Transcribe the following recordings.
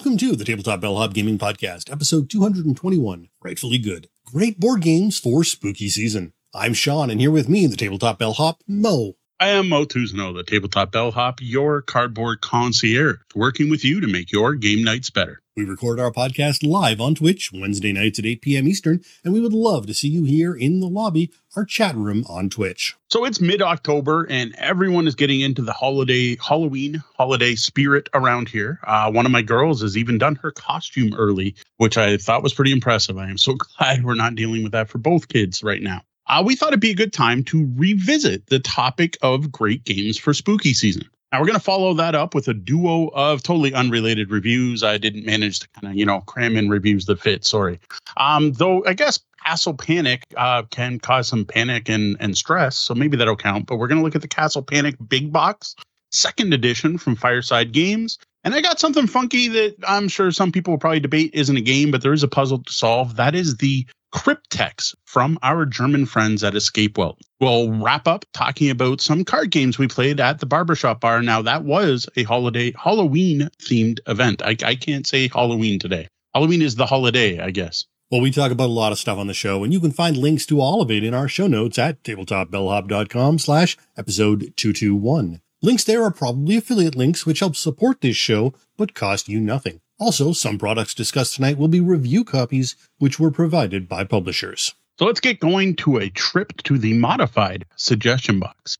Welcome to the Tabletop Bellhop Gaming Podcast, episode 221, Frightfully Good. Great board games for spooky season. I'm Sean, and here with me, the Tabletop Bellhop, Mo. I am Mo Tuzno, the Tabletop Bellhop, your cardboard concierge, working with you to make your game nights better. We record our podcast live on Twitch Wednesday nights at 8 p.m. Eastern, and we would love to see you here in the lobby, our chat room on Twitch. So it's mid October, and everyone is getting into the holiday, Halloween holiday spirit around here. Uh, one of my girls has even done her costume early, which I thought was pretty impressive. I am so glad we're not dealing with that for both kids right now. Uh, we thought it'd be a good time to revisit the topic of great games for spooky season. Now we're going to follow that up with a duo of totally unrelated reviews. I didn't manage to kind of, you know, cram in reviews that fit. Sorry. Um, though I guess Castle Panic uh, can cause some panic and, and stress. So maybe that'll count. But we're going to look at the Castle Panic Big Box, second edition from Fireside Games. And I got something funky that I'm sure some people will probably debate isn't a game, but there is a puzzle to solve. That is the Cryptex from our German friends at Escape Welt. We'll wrap up talking about some card games we played at the barbershop bar. Now, that was a holiday, Halloween themed event. I, I can't say Halloween today. Halloween is the holiday, I guess. Well, we talk about a lot of stuff on the show, and you can find links to all of it in our show notes at tabletopbellhop.com slash episode 221. Links there are probably affiliate links, which help support this show, but cost you nothing. Also, some products discussed tonight will be review copies, which were provided by publishers. So let's get going to a trip to the modified suggestion box.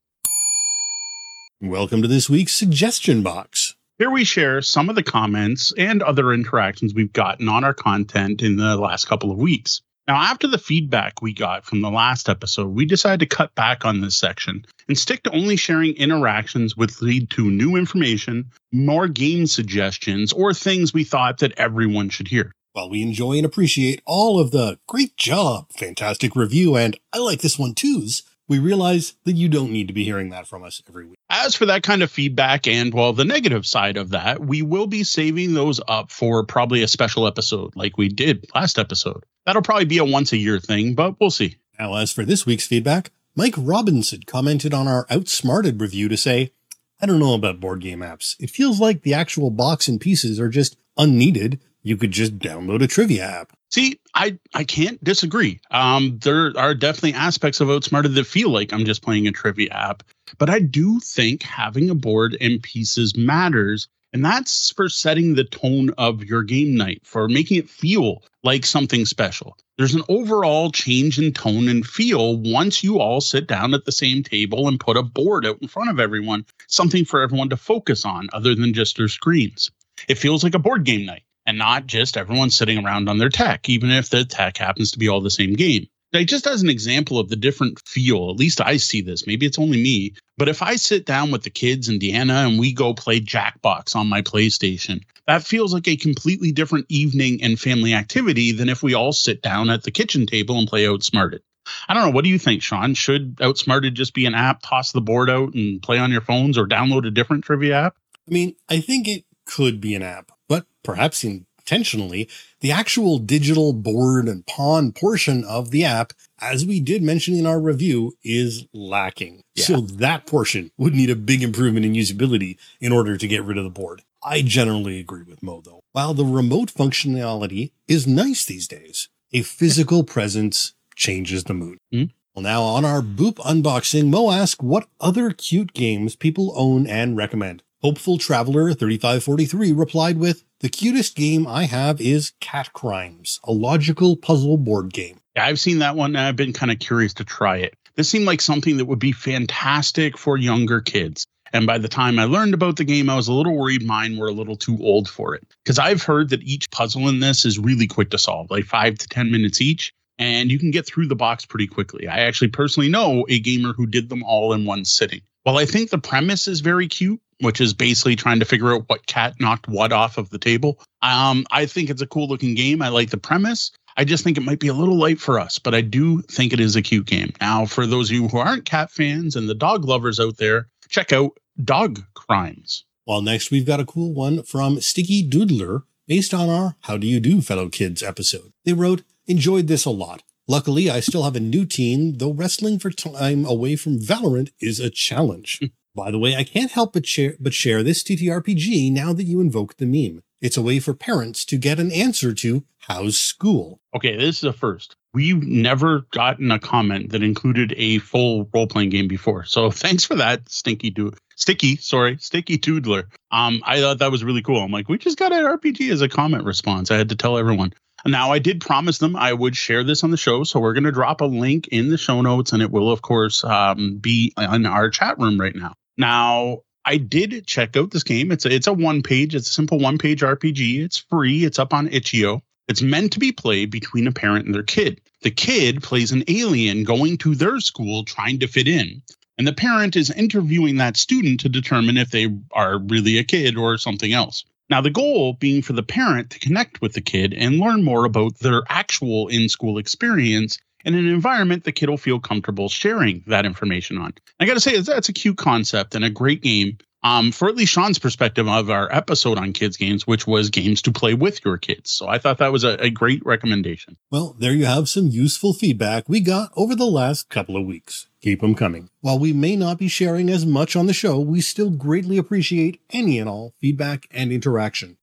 Welcome to this week's suggestion box. Here we share some of the comments and other interactions we've gotten on our content in the last couple of weeks. Now, after the feedback we got from the last episode, we decided to cut back on this section and stick to only sharing interactions which lead to new information, more game suggestions, or things we thought that everyone should hear. While we enjoy and appreciate all of the great job, fantastic review, and I like this one too's, we realize that you don't need to be hearing that from us every week. As for that kind of feedback and, well, the negative side of that, we will be saving those up for probably a special episode like we did last episode. That'll probably be a once a year thing, but we'll see. Now, as for this week's feedback, Mike Robinson commented on our Outsmarted review to say, I don't know about board game apps. It feels like the actual box and pieces are just unneeded. You could just download a trivia app. See, I I can't disagree. Um, there are definitely aspects of Outsmarted that feel like I'm just playing a trivia app, but I do think having a board and pieces matters, and that's for setting the tone of your game night, for making it feel like something special. There's an overall change in tone and feel once you all sit down at the same table and put a board out in front of everyone, something for everyone to focus on other than just their screens. It feels like a board game night and not just everyone sitting around on their tech, even if the tech happens to be all the same game. Like just as an example of the different feel, at least I see this. Maybe it's only me, but if I sit down with the kids and Deanna and we go play Jackbox on my PlayStation, that feels like a completely different evening and family activity than if we all sit down at the kitchen table and play Outsmarted. I don't know. What do you think, Sean? Should Outsmarted just be an app, toss the board out and play on your phones or download a different trivia app? I mean, I think it could be an app, but perhaps intentionally, the actual digital board and pawn portion of the app, as we did mention in our review, is lacking. Yeah. So that portion would need a big improvement in usability in order to get rid of the board. I generally agree with Mo though. While the remote functionality is nice these days, a physical presence changes the mood. Hmm? Well, now on our Boop unboxing, Mo asks what other cute games people own and recommend. Hopeful Traveler 3543 replied with, The cutest game I have is Cat Crimes, a logical puzzle board game. Yeah, I've seen that one and I've been kind of curious to try it. This seemed like something that would be fantastic for younger kids. And by the time I learned about the game, I was a little worried mine were a little too old for it. Because I've heard that each puzzle in this is really quick to solve, like five to 10 minutes each. And you can get through the box pretty quickly. I actually personally know a gamer who did them all in one sitting. While I think the premise is very cute, which is basically trying to figure out what cat knocked what off of the table, um, I think it's a cool looking game. I like the premise. I just think it might be a little light for us, but I do think it is a cute game. Now, for those of you who aren't cat fans and the dog lovers out there, check out Dog Crimes. Well, next we've got a cool one from Sticky Doodler based on our How Do You Do, Fellow Kids episode. They wrote, Enjoyed this a lot. Luckily, I still have a new teen, though wrestling for time away from Valorant is a challenge. By the way, I can't help but share, but share this TTRPG now that you invoked the meme. It's a way for parents to get an answer to how's school. Okay, this is a first. We've never gotten a comment that included a full role playing game before. So thanks for that, Stinky Do Sticky, sorry, Sticky Toodler. Um, I thought that was really cool. I'm like, we just got an RPG as a comment response. I had to tell everyone. Now, I did promise them I would share this on the show, so we're going to drop a link in the show notes, and it will, of course, um, be in our chat room right now. Now, I did check out this game. It's a, it's a one page, it's a simple one page RPG. It's free. It's up on itch.io. It's meant to be played between a parent and their kid. The kid plays an alien going to their school trying to fit in. And the parent is interviewing that student to determine if they are really a kid or something else. Now, the goal being for the parent to connect with the kid and learn more about their actual in school experience in an environment the kid will feel comfortable sharing that information on. I got to say, that's a cute concept and a great game um, for at least Sean's perspective of our episode on kids games, which was games to play with your kids. So I thought that was a, a great recommendation. Well, there you have some useful feedback we got over the last couple of weeks. Keep them coming. While we may not be sharing as much on the show, we still greatly appreciate any and all feedback and interaction.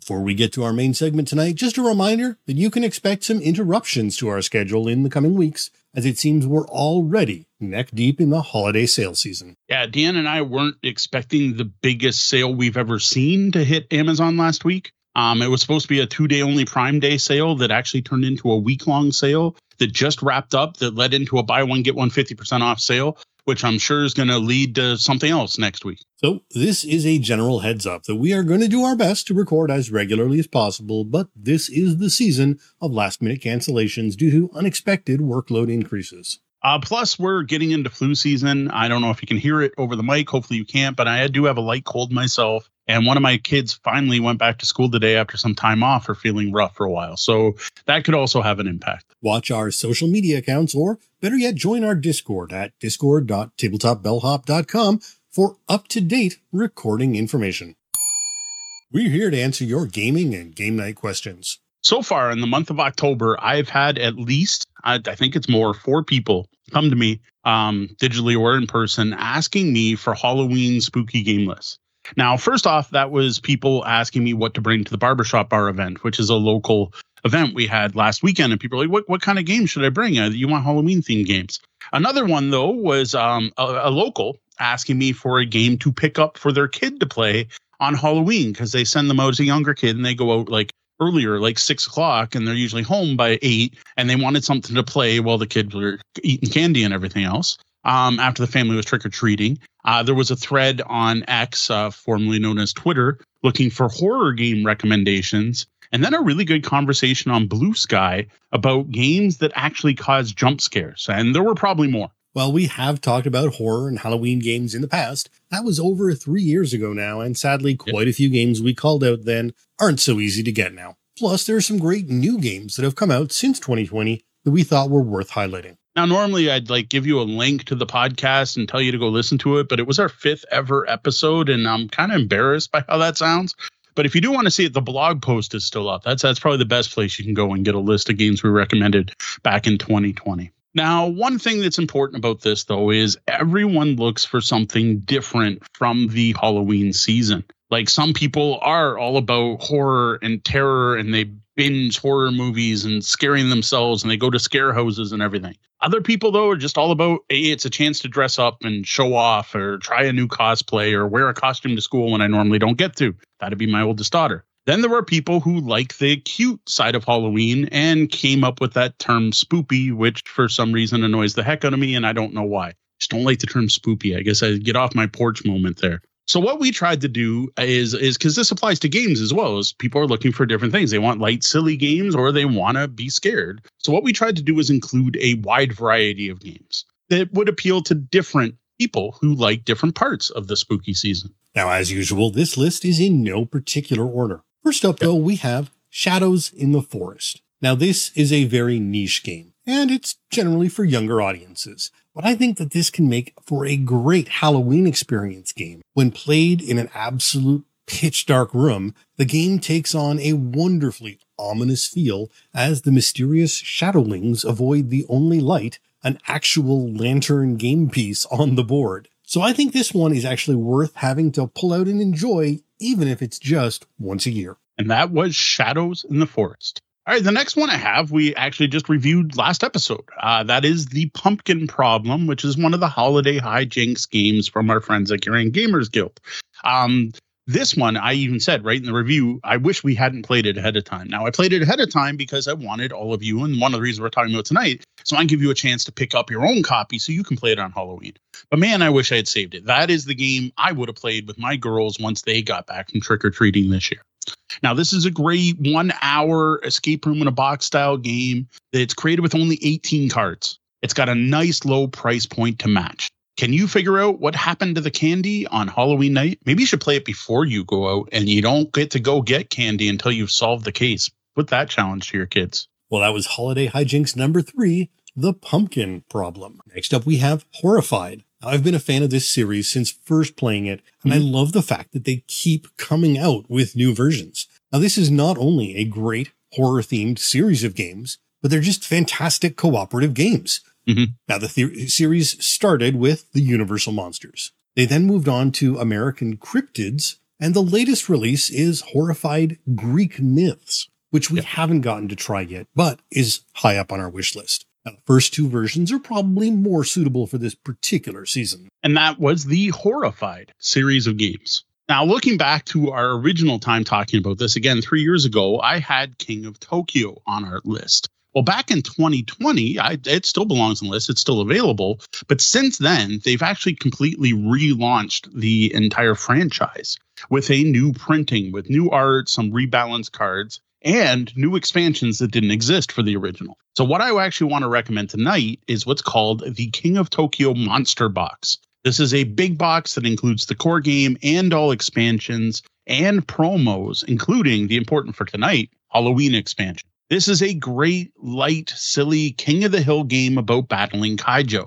Before we get to our main segment tonight, just a reminder that you can expect some interruptions to our schedule in the coming weeks, as it seems we're already neck deep in the holiday sale season. Yeah, Dan and I weren't expecting the biggest sale we've ever seen to hit Amazon last week. Um, it was supposed to be a two day only Prime Day sale that actually turned into a week long sale that just wrapped up that led into a buy one, get one 50% off sale which I'm sure is going to lead to something else next week. So, this is a general heads up that we are going to do our best to record as regularly as possible, but this is the season of last minute cancellations due to unexpected workload increases. Uh, plus, we're getting into flu season. I don't know if you can hear it over the mic. Hopefully, you can't, but I do have a light cold myself. And one of my kids finally went back to school today after some time off for feeling rough for a while. So that could also have an impact. Watch our social media accounts, or better yet, join our Discord at discord.tabletopbellhop.com for up to date recording information. We're here to answer your gaming and game night questions. So far in the month of October, I've had at least, I, I think it's more, four people come to me um, digitally or in person asking me for Halloween spooky game lists. Now, first off, that was people asking me what to bring to the barbershop bar event, which is a local event we had last weekend. And people are like, what, what kind of games should I bring? Uh, you want Halloween themed games? Another one, though, was um, a, a local asking me for a game to pick up for their kid to play on Halloween because they send them out as a younger kid and they go out like earlier, like six o'clock, and they're usually home by eight, and they wanted something to play while the kids were eating candy and everything else um, after the family was trick or treating. Uh, there was a thread on X, uh, formerly known as Twitter, looking for horror game recommendations. And then a really good conversation on Blue Sky about games that actually cause jump scares. And there were probably more. Well, we have talked about horror and Halloween games in the past. That was over three years ago now, and sadly, quite a few games we called out then aren't so easy to get now. Plus, there are some great new games that have come out since 2020 that we thought were worth highlighting. Now, normally I'd like give you a link to the podcast and tell you to go listen to it, but it was our fifth ever episode, and I'm kind of embarrassed by how that sounds. But if you do want to see it, the blog post is still up. That's that's probably the best place you can go and get a list of games we recommended back in 2020. Now, one thing that's important about this though is everyone looks for something different from the Halloween season. Like some people are all about horror and terror and they binge horror movies and scaring themselves and they go to scare houses and everything. Other people, though, are just all about hey, it's a chance to dress up and show off or try a new cosplay or wear a costume to school when I normally don't get to. That'd be my oldest daughter. Then there were people who like the cute side of Halloween and came up with that term spoopy, which for some reason annoys the heck out of me, and I don't know why. Just don't like the term spoopy. I guess I get off my porch moment there. So what we tried to do is is because this applies to games as well as people are looking for different things. They want light, silly games, or they want to be scared. So what we tried to do is include a wide variety of games that would appeal to different people who like different parts of the spooky season. Now, as usual, this list is in no particular order. First up, though, we have Shadows in the Forest. Now, this is a very niche game, and it's generally for younger audiences. But I think that this can make for a great Halloween experience game. When played in an absolute pitch dark room, the game takes on a wonderfully ominous feel as the mysterious shadowlings avoid the only light, an actual lantern game piece on the board. So I think this one is actually worth having to pull out and enjoy, even if it's just once a year. And that was Shadows in the Forest. All right, the next one I have, we actually just reviewed last episode. Uh, that is the Pumpkin Problem, which is one of the holiday hijinks games from our friends at Korean Gamers Guild. Um, this one, I even said right in the review, I wish we hadn't played it ahead of time. Now, I played it ahead of time because I wanted all of you, and one of the reasons we're talking about tonight, so I can give you a chance to pick up your own copy so you can play it on Halloween. But man, I wish I had saved it. That is the game I would have played with my girls once they got back from trick or treating this year. Now, this is a great one hour escape room in a box style game that's created with only 18 cards. It's got a nice low price point to match. Can you figure out what happened to the candy on Halloween night? Maybe you should play it before you go out and you don't get to go get candy until you've solved the case. Put that challenge to your kids. Well, that was holiday hijinks number three, the pumpkin problem. Next up, we have Horrified. I've been a fan of this series since first playing it, and I love the fact that they keep coming out with new versions. Now, this is not only a great horror themed series of games, but they're just fantastic cooperative games. Mhm. Now, the the- series started with the Universal Monsters. They then moved on to American Cryptids, and the latest release is Horrified Greek Myths, which we haven't gotten to try yet, but is high up on our wish list. Now, the first two versions are probably more suitable for this particular season. And that was the Horrified series of games. Now, looking back to our original time talking about this again three years ago, I had King of Tokyo on our list. Well, back in 2020, I, it still belongs on the list. It's still available. But since then, they've actually completely relaunched the entire franchise with a new printing, with new art, some rebalanced cards, and new expansions that didn't exist for the original. So, what I actually want to recommend tonight is what's called the King of Tokyo Monster Box. This is a big box that includes the core game and all expansions and promos, including the important for tonight Halloween expansion. This is a great, light, silly King of the Hill game about battling Kaiju.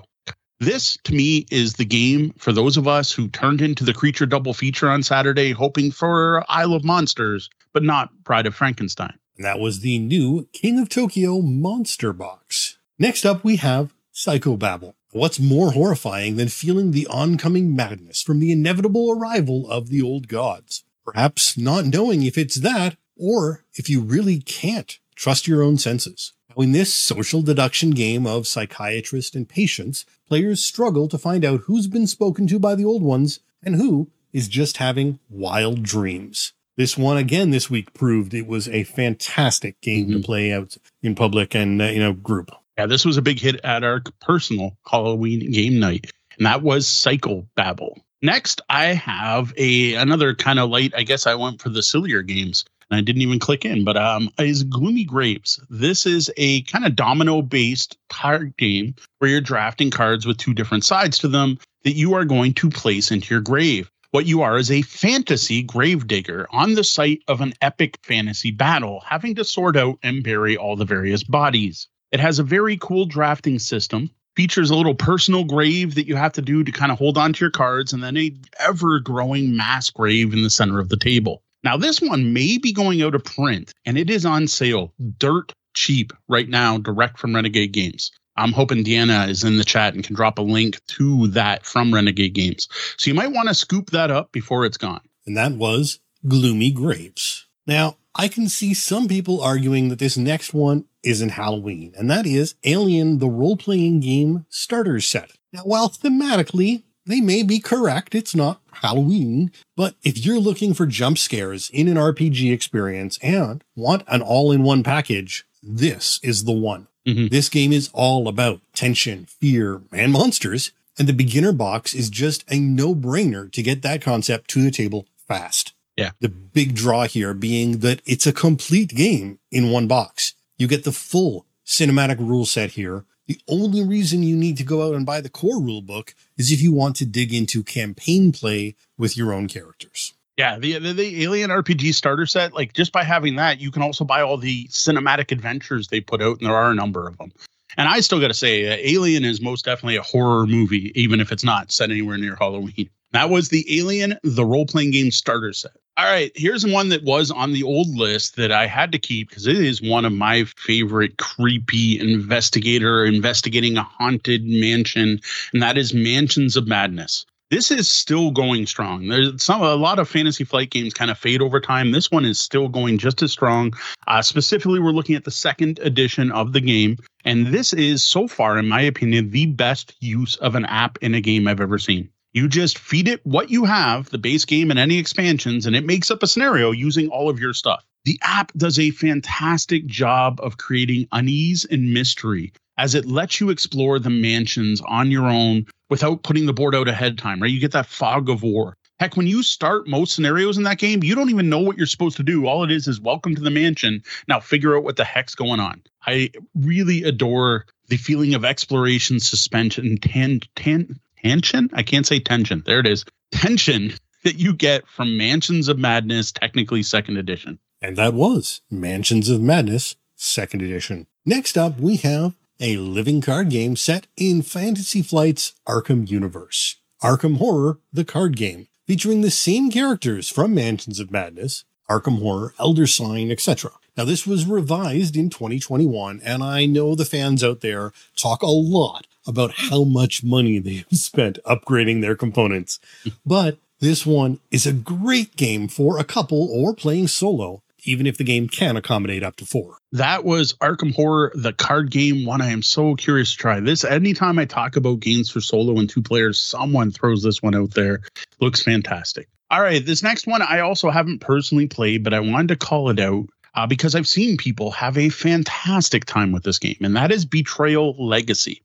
This, to me, is the game for those of us who turned into the creature double feature on Saturday, hoping for Isle of Monsters, but not Bride of Frankenstein. And that was the new King of Tokyo Monster Box. Next up, we have Psychobabble. What's more horrifying than feeling the oncoming madness from the inevitable arrival of the old gods? Perhaps not knowing if it's that, or if you really can't trust your own senses. Now, in this social deduction game of psychiatrist and patients, players struggle to find out who's been spoken to by the old ones and who is just having wild dreams. This one again this week proved it was a fantastic game to play out in public and uh, you know group. Yeah, this was a big hit at our personal Halloween game night, and that was Cycle Babble. Next, I have a another kind of light. I guess I went for the sillier games, and I didn't even click in. But um, is Gloomy Graves. This is a kind of domino based card game where you're drafting cards with two different sides to them that you are going to place into your grave. What you are is a fantasy gravedigger on the site of an epic fantasy battle, having to sort out and bury all the various bodies. It has a very cool drafting system. Features a little personal grave that you have to do to kind of hold on to your cards, and then a ever growing mass grave in the center of the table. Now, this one may be going out of print, and it is on sale dirt cheap right now, direct from Renegade Games. I'm hoping Deanna is in the chat and can drop a link to that from Renegade Games. So you might want to scoop that up before it's gone. and that was Gloomy Graves. Now, I can see some people arguing that this next one isn't Halloween, and that is Alien the role playing game starter set. Now, while thematically they may be correct, it's not Halloween, but if you're looking for jump scares in an RPG experience and want an all in one package, this is the one. Mhm. This game is all about tension, fear, and monsters, and the beginner box is just a no brainer to get that concept to the table fast. Yeah. The big draw here being that it's a complete game in one box. You get the full cinematic rule set here. The only reason you need to go out and buy the core rule book is if you want to dig into campaign play with your own characters. Yeah, the, the the Alien RPG starter set, like just by having that, you can also buy all the cinematic adventures they put out, and there are a number of them. And I still got to say, uh, Alien is most definitely a horror movie, even if it's not set anywhere near Halloween. That was the Alien, the role playing game starter set. All right, here's one that was on the old list that I had to keep because it is one of my favorite creepy investigator investigating a haunted mansion, and that is Mansions of Madness. This is still going strong. There's some a lot of fantasy flight games kind of fade over time. This one is still going just as strong. Uh, specifically, we're looking at the second edition of the game, and this is so far, in my opinion, the best use of an app in a game I've ever seen. You just feed it what you have, the base game and any expansions, and it makes up a scenario using all of your stuff. The app does a fantastic job of creating unease and mystery as it lets you explore the mansions on your own without putting the board out ahead of time, right? You get that fog of war. Heck, when you start most scenarios in that game, you don't even know what you're supposed to do. All it is is welcome to the mansion. Now figure out what the heck's going on. I really adore the feeling of exploration, suspension, tan, tan, tension. I can't say tension. There it is. Tension that you get from Mansions of Madness, technically second edition. And that was Mansions of Madness, second edition. Next up, we have a living card game set in Fantasy Flight's Arkham universe. Arkham Horror, the card game, featuring the same characters from Mansions of Madness, Arkham Horror, Elder Sign, etc. Now, this was revised in 2021, and I know the fans out there talk a lot about how much money they have spent upgrading their components. Hmm. But this one is a great game for a couple or playing solo even if the game can accommodate up to four. That was Arkham Horror, the card game one I am so curious to try. This anytime I talk about games for solo and two players, someone throws this one out there. Looks fantastic. All right, this next one I also haven't personally played, but I wanted to call it out uh, because I've seen people have a fantastic time with this game, and that is Betrayal Legacy.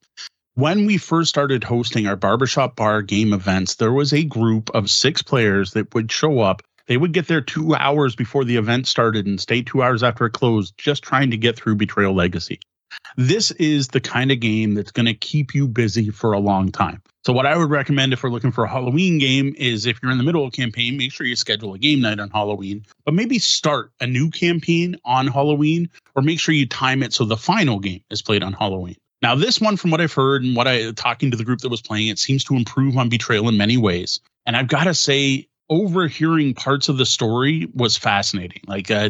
When we first started hosting our barbershop bar game events, there was a group of six players that would show up they would get there two hours before the event started and stay two hours after it closed, just trying to get through Betrayal Legacy. This is the kind of game that's going to keep you busy for a long time. So, what I would recommend if we're looking for a Halloween game is if you're in the middle of a campaign, make sure you schedule a game night on Halloween, but maybe start a new campaign on Halloween, or make sure you time it so the final game is played on Halloween. Now, this one, from what I've heard and what I talking to the group that was playing, it seems to improve on Betrayal in many ways. And I've got to say, overhearing parts of the story was fascinating. Like uh,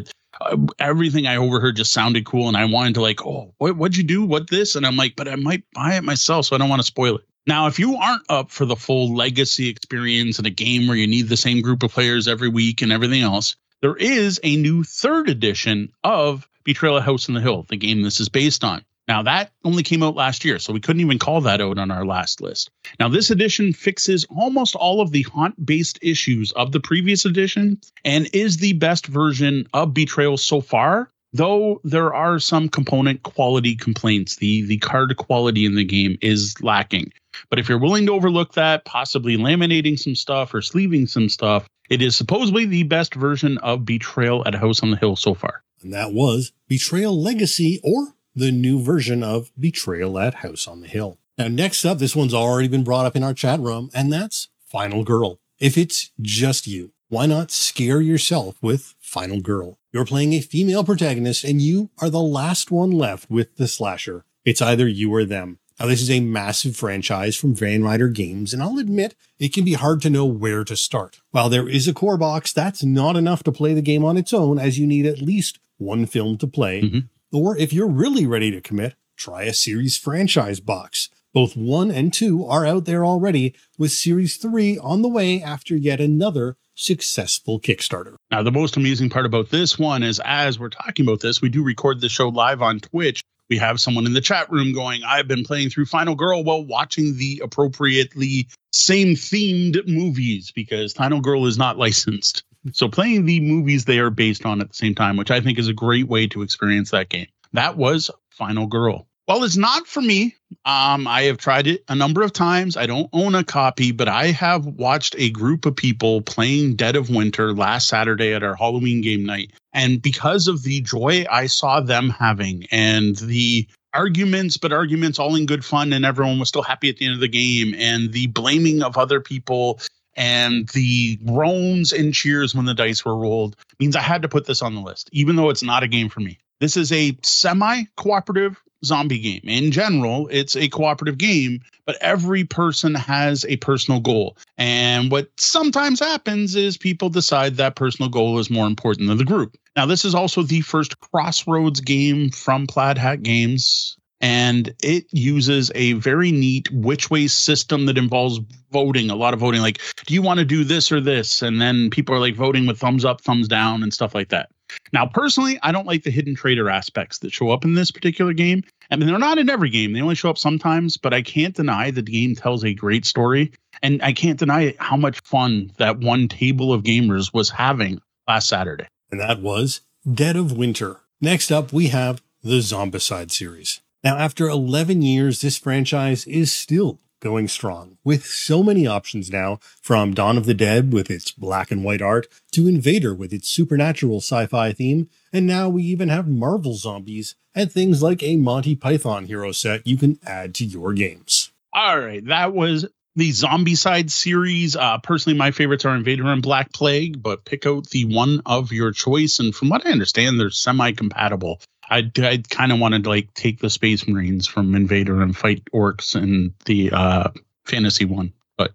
everything I overheard just sounded cool, and I wanted to like, oh, what what'd you do? What this? And I'm like, but I might buy it myself, so I don't want to spoil it. Now, if you aren't up for the full legacy experience in a game where you need the same group of players every week and everything else, there is a new third edition of Betrayal House on the Hill, the game this is based on. Now, that only came out last year, so we couldn't even call that out on our last list. Now, this edition fixes almost all of the haunt based issues of the previous edition and is the best version of Betrayal so far, though there are some component quality complaints. The, the card quality in the game is lacking. But if you're willing to overlook that, possibly laminating some stuff or sleeving some stuff, it is supposedly the best version of Betrayal at House on the Hill so far. And that was Betrayal Legacy or the new version of Betrayal at House on the Hill. Now, next up, this one's already been brought up in our chat room, and that's Final Girl. If it's just you, why not scare yourself with Final Girl? You're playing a female protagonist and you are the last one left with the slasher. It's either you or them. Now, this is a massive franchise from Van Ryder Games, and I'll admit it can be hard to know where to start. While there is a core box, that's not enough to play the game on its own, as you need at least one film to play. Mm-hmm. Or if you're really ready to commit, try a series franchise box. Both 1 and 2 are out there already, with Series 3 on the way after yet another successful Kickstarter. Now, the most amazing part about this one is as we're talking about this, we do record the show live on Twitch. We have someone in the chat room going, I've been playing through Final Girl while watching the appropriately same themed movies because Final Girl is not licensed. So playing the movies they are based on at the same time, which I think is a great way to experience that game. That was Final Girl. Well, it's not for me. Um, I have tried it a number of times. I don't own a copy, but I have watched a group of people playing Dead of Winter last Saturday at our Halloween game night. And because of the joy I saw them having and the arguments, but arguments all in good fun, and everyone was still happy at the end of the game, and the blaming of other people and the groans and cheers when the dice were rolled means I had to put this on the list, even though it's not a game for me. This is a semi cooperative zombie game. In general, it's a cooperative game, but every person has a personal goal. And what sometimes happens is people decide that personal goal is more important than the group. Now, this is also the first Crossroads game from Plaid Hat Games. And it uses a very neat which way system that involves voting, a lot of voting. Like, do you want to do this or this? And then people are like voting with thumbs up, thumbs down, and stuff like that. Now, personally, I don't like the hidden trader aspects that show up in this particular game. I mean, they're not in every game, they only show up sometimes, but I can't deny that the game tells a great story. And I can't deny how much fun that one table of gamers was having last Saturday. And that was Dead of Winter. Next up, we have the Zombicide series. Now, after 11 years, this franchise is still going strong with so many options now from Dawn of the Dead with its black and white art to Invader with its supernatural sci-fi theme. And now we even have Marvel zombies and things like a Monty Python hero set you can add to your games. All right. That was the Zombicide series. Uh, personally, my favorites are Invader and Black Plague, but pick out the one of your choice. And from what I understand, they're semi compatible. I I kind of wanted to like take the Space Marines from Invader and fight orcs in the uh, fantasy one. But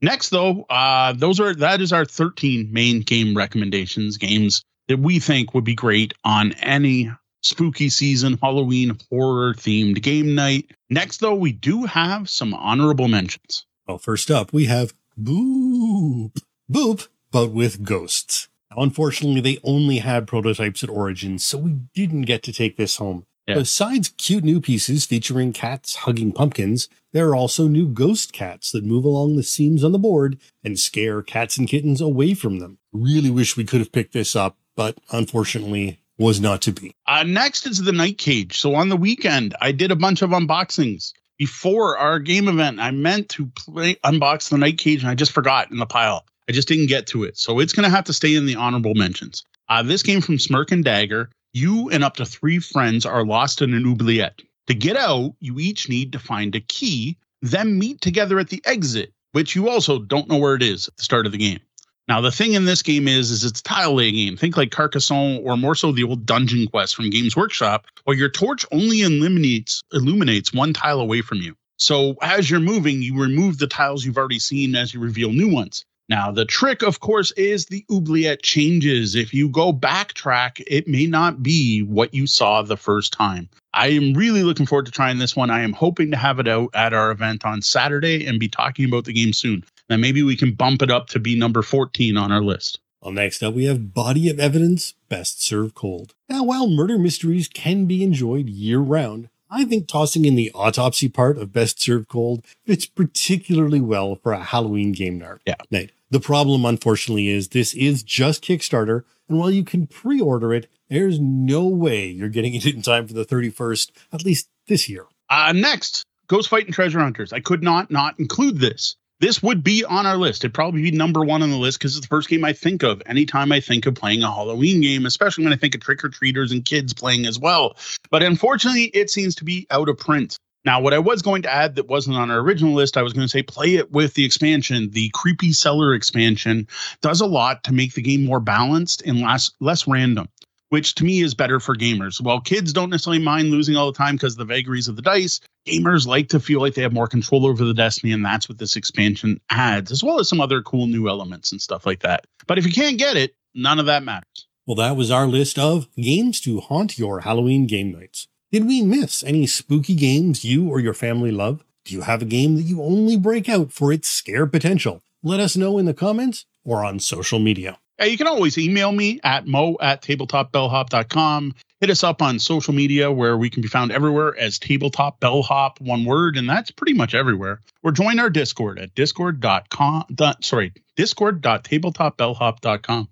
next, though, uh, those are that is our 13 main game recommendations, games that we think would be great on any spooky season, Halloween horror themed game night. Next, though, we do have some honorable mentions. Well, first up, we have Boop. Boop, but with ghosts. Unfortunately, they only had prototypes at Origins, so we didn't get to take this home. Yeah. Besides cute new pieces featuring cats hugging pumpkins, there are also new ghost cats that move along the seams on the board and scare cats and kittens away from them. Really wish we could have picked this up, but unfortunately was not to be. Uh, next is the Night Cage. So on the weekend, I did a bunch of unboxings. Before our game event, I meant to play unbox the Night Cage and I just forgot in the pile. I just didn't get to it. So it's going to have to stay in the honorable mentions. Uh, this came from Smirk and Dagger. You and up to three friends are lost in an oubliette. To get out, you each need to find a key, then meet together at the exit, which you also don't know where it is at the start of the game. Now, the thing in this game is, is it's a tile lay game. Think like Carcassonne or more so the old Dungeon Quest from Games Workshop, where your torch only illuminates illuminates one tile away from you. So as you're moving, you remove the tiles you've already seen as you reveal new ones. Now, the trick, of course, is the oubliette changes. If you go backtrack, it may not be what you saw the first time. I am really looking forward to trying this one. I am hoping to have it out at our event on Saturday and be talking about the game soon. Now, maybe we can bump it up to be number 14 on our list. Well, next up, we have Body of Evidence Best Served Cold. Now, while murder mysteries can be enjoyed year round, I think tossing in the autopsy part of Best Served Cold fits particularly well for a Halloween game night. Yeah. Night. The problem, unfortunately, is this is just Kickstarter, and while you can pre order it, there's no way you're getting it in time for the 31st, at least this year. Uh, next, Ghost Fight and Treasure Hunters. I could not not include this. This would be on our list. It'd probably be number one on the list because it's the first game I think of anytime I think of playing a Halloween game, especially when I think of trick or treaters and kids playing as well. But unfortunately, it seems to be out of print. Now, what I was going to add that wasn't on our original list, I was going to say play it with the expansion. The Creepy Cellar expansion does a lot to make the game more balanced and less less random, which to me is better for gamers. While kids don't necessarily mind losing all the time because of the vagaries of the dice, gamers like to feel like they have more control over the destiny, and that's what this expansion adds, as well as some other cool new elements and stuff like that. But if you can't get it, none of that matters. Well, that was our list of games to haunt your Halloween game nights. Did we miss any spooky games you or your family love? Do you have a game that you only break out for its scare potential? Let us know in the comments or on social media. Hey, you can always email me at mo at tabletopbellhop.com. Hit us up on social media where we can be found everywhere as tabletop bellhop, one word, and that's pretty much everywhere. Or join our Discord at discord.com. Sorry, discord.tabletopbellhop.com.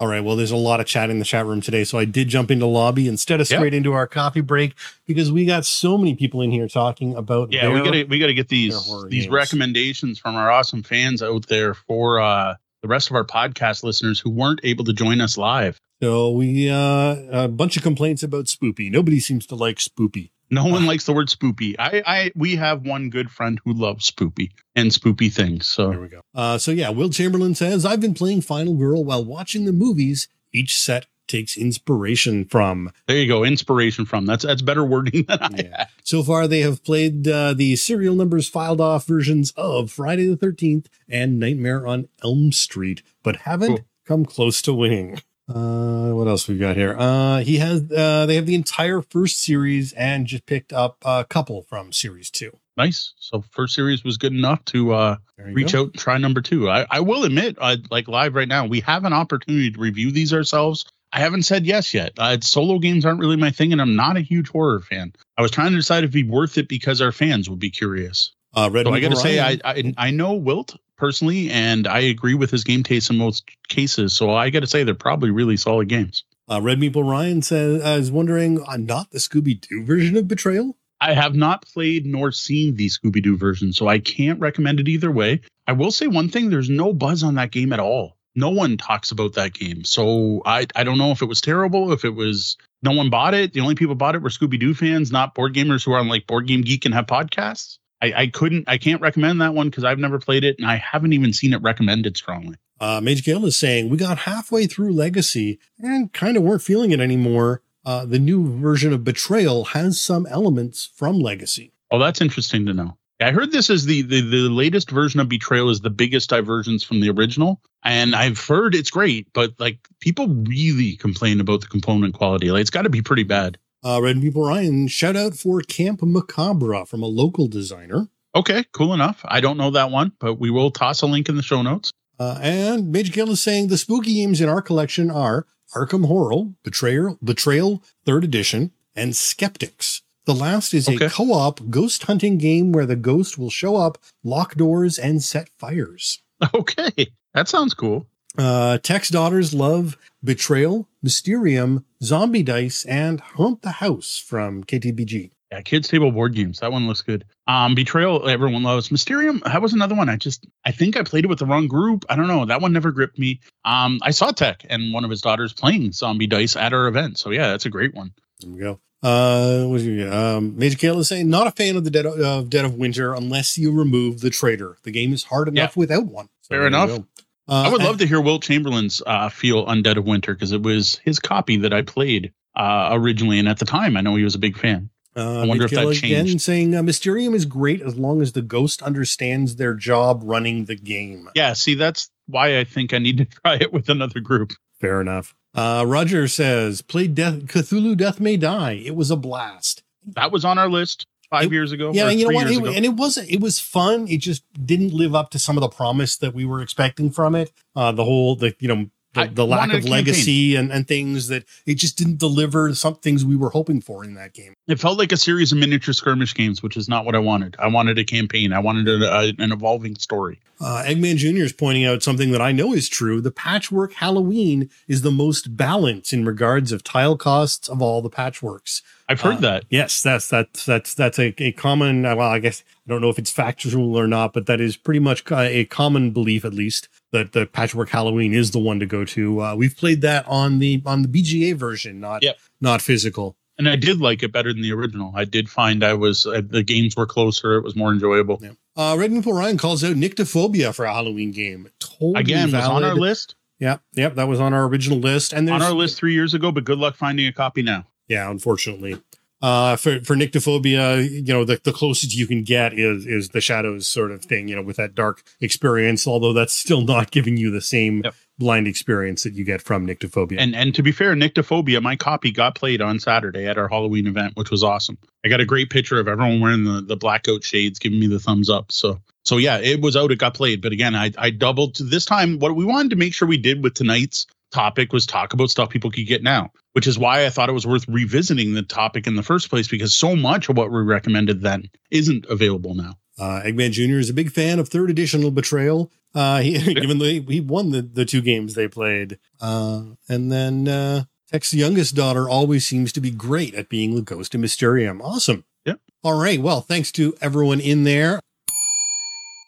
All right. Well, there's a lot of chat in the chat room today, so I did jump into lobby instead of straight yep. into our coffee break because we got so many people in here talking about. Yeah, their, we gotta we gotta get these these games. recommendations from our awesome fans out there for uh, the rest of our podcast listeners who weren't able to join us live. So we uh, a bunch of complaints about Spoopy. Nobody seems to like Spoopy. No one likes the word spoopy. I, I, we have one good friend who loves spoopy and spoopy things. So there we go. Uh, so yeah, Will Chamberlain says I've been playing Final Girl while watching the movies. Each set takes inspiration from. There you go, inspiration from. That's that's better wording than I yeah. had. So far, they have played uh, the serial numbers filed off versions of Friday the Thirteenth and Nightmare on Elm Street, but haven't cool. come close to winning. Uh, what else we got here? Uh, he has uh, they have the entire first series and just picked up a couple from series two. Nice. So first series was good enough to uh, reach go. out and try number two. I, I will admit, I, like live right now, we have an opportunity to review these ourselves. I haven't said yes yet. Uh, solo games aren't really my thing, and I'm not a huge horror fan. I was trying to decide if it'd be worth it because our fans would be curious. Uh, Red so I got to say, I, I I know Wilt personally, and I agree with his game taste in most cases. So I got to say, they're probably really solid games. Uh, Red Meeple Ryan says, "I was wondering, uh, not the Scooby Doo version of Betrayal." I have not played nor seen the Scooby Doo version, so I can't recommend it either way. I will say one thing: there's no buzz on that game at all no one talks about that game. So I I don't know if it was terrible, if it was no one bought it. The only people bought it were Scooby Doo fans, not board gamers who are on like Board Game Geek and have podcasts. I, I couldn't I can't recommend that one because I've never played it and I haven't even seen it recommended strongly. Uh, Mage Gale is saying we got halfway through Legacy and kind of weren't feeling it anymore. Uh, the new version of Betrayal has some elements from Legacy. Oh, that's interesting to know. I heard this is the, the the latest version of Betrayal is the biggest divergence from the original, and I've heard it's great, but like people really complain about the component quality. Like it's got to be pretty bad. Uh, Red Meeple Ryan, shout out for Camp Macabre from a local designer. Okay, cool enough. I don't know that one, but we will toss a link in the show notes. Uh, and Major Gill is saying the spooky games in our collection are Arkham Horror, Betrayal, Betrayal Third Edition, and Skeptics. The last is okay. a co op ghost hunting game where the ghost will show up, lock doors, and set fires. Okay, that sounds cool. Uh, Tech's daughters love Betrayal, Mysterium, Zombie Dice, and Haunt the House from KTBG. Yeah, kids table board games. That one looks good. Um, Betrayal, everyone loves. Mysterium, that was another one. I just, I think I played it with the wrong group. I don't know. That one never gripped me. Um, I saw Tech and one of his daughters playing Zombie Dice at our event. So yeah, that's a great one. There we go. Uh, what you, um, Major Kale is saying, not a fan of the Dead of, Dead of Winter unless you remove the traitor. The game is hard enough yeah. without one. So Fair enough. Uh, I would and, love to hear Will Chamberlain's uh, feel Undead of Winter because it was his copy that I played uh, originally, and at the time, I know he was a big fan. Uh, I wonder if that changed. Again, saying uh, Mysterium is great as long as the ghost understands their job running the game. Yeah, see, that's why I think I need to try it with another group. Fair enough. Uh, Roger says, played Death, Cthulhu Death May Die. It was a blast. That was on our list five it, years ago. Yeah, and you know what? It, and it was it was fun. It just didn't live up to some of the promise that we were expecting from it. Uh, the whole the you know the, the lack of legacy and, and things that it just didn't deliver some things we were hoping for in that game. It felt like a series of miniature skirmish games, which is not what I wanted. I wanted a campaign. I wanted a, a, an evolving story. Uh, Eggman Jr. is pointing out something that I know is true. The patchwork Halloween is the most balanced in regards of tile costs of all the patchworks. I've heard uh, that. Yes, that's that's that's that's a, a common. Well, I guess I don't know if it's factual or not, but that is pretty much a common belief, at least, that the Patchwork Halloween is the one to go to. Uh, we've played that on the on the BGA version, not yep. not physical. And I did like it better than the original. I did find I was uh, the games were closer. It was more enjoyable. Yeah. Uh, Red Meeple Ryan calls out Nyctophobia for a Halloween game. Totally Again, valid. was on our list. Yep, yep, that was on our original list, and on our list three years ago. But good luck finding a copy now. Yeah, unfortunately. Uh, for for Nyctophobia, you know, the, the closest you can get is is the shadows sort of thing, you know, with that dark experience. Although that's still not giving you the same yep. blind experience that you get from Nyctophobia. And and to be fair, Nyctophobia, my copy got played on Saturday at our Halloween event, which was awesome. I got a great picture of everyone wearing the the blackout shades, giving me the thumbs up. So so yeah, it was out. It got played, but again, I I doubled this time. What we wanted to make sure we did with tonight's topic was talk about stuff people could get now, which is why I thought it was worth revisiting the topic in the first place because so much of what we recommended then isn't available now. Uh, Eggman Jr. is a big fan of third edition Betrayal. Uh, he, given the, he won the, the two games they played. Uh, and then uh, Tech's youngest daughter always seems to be great at being the ghost in Mysterium. Awesome. Yeah. All right. Well, thanks to everyone in there.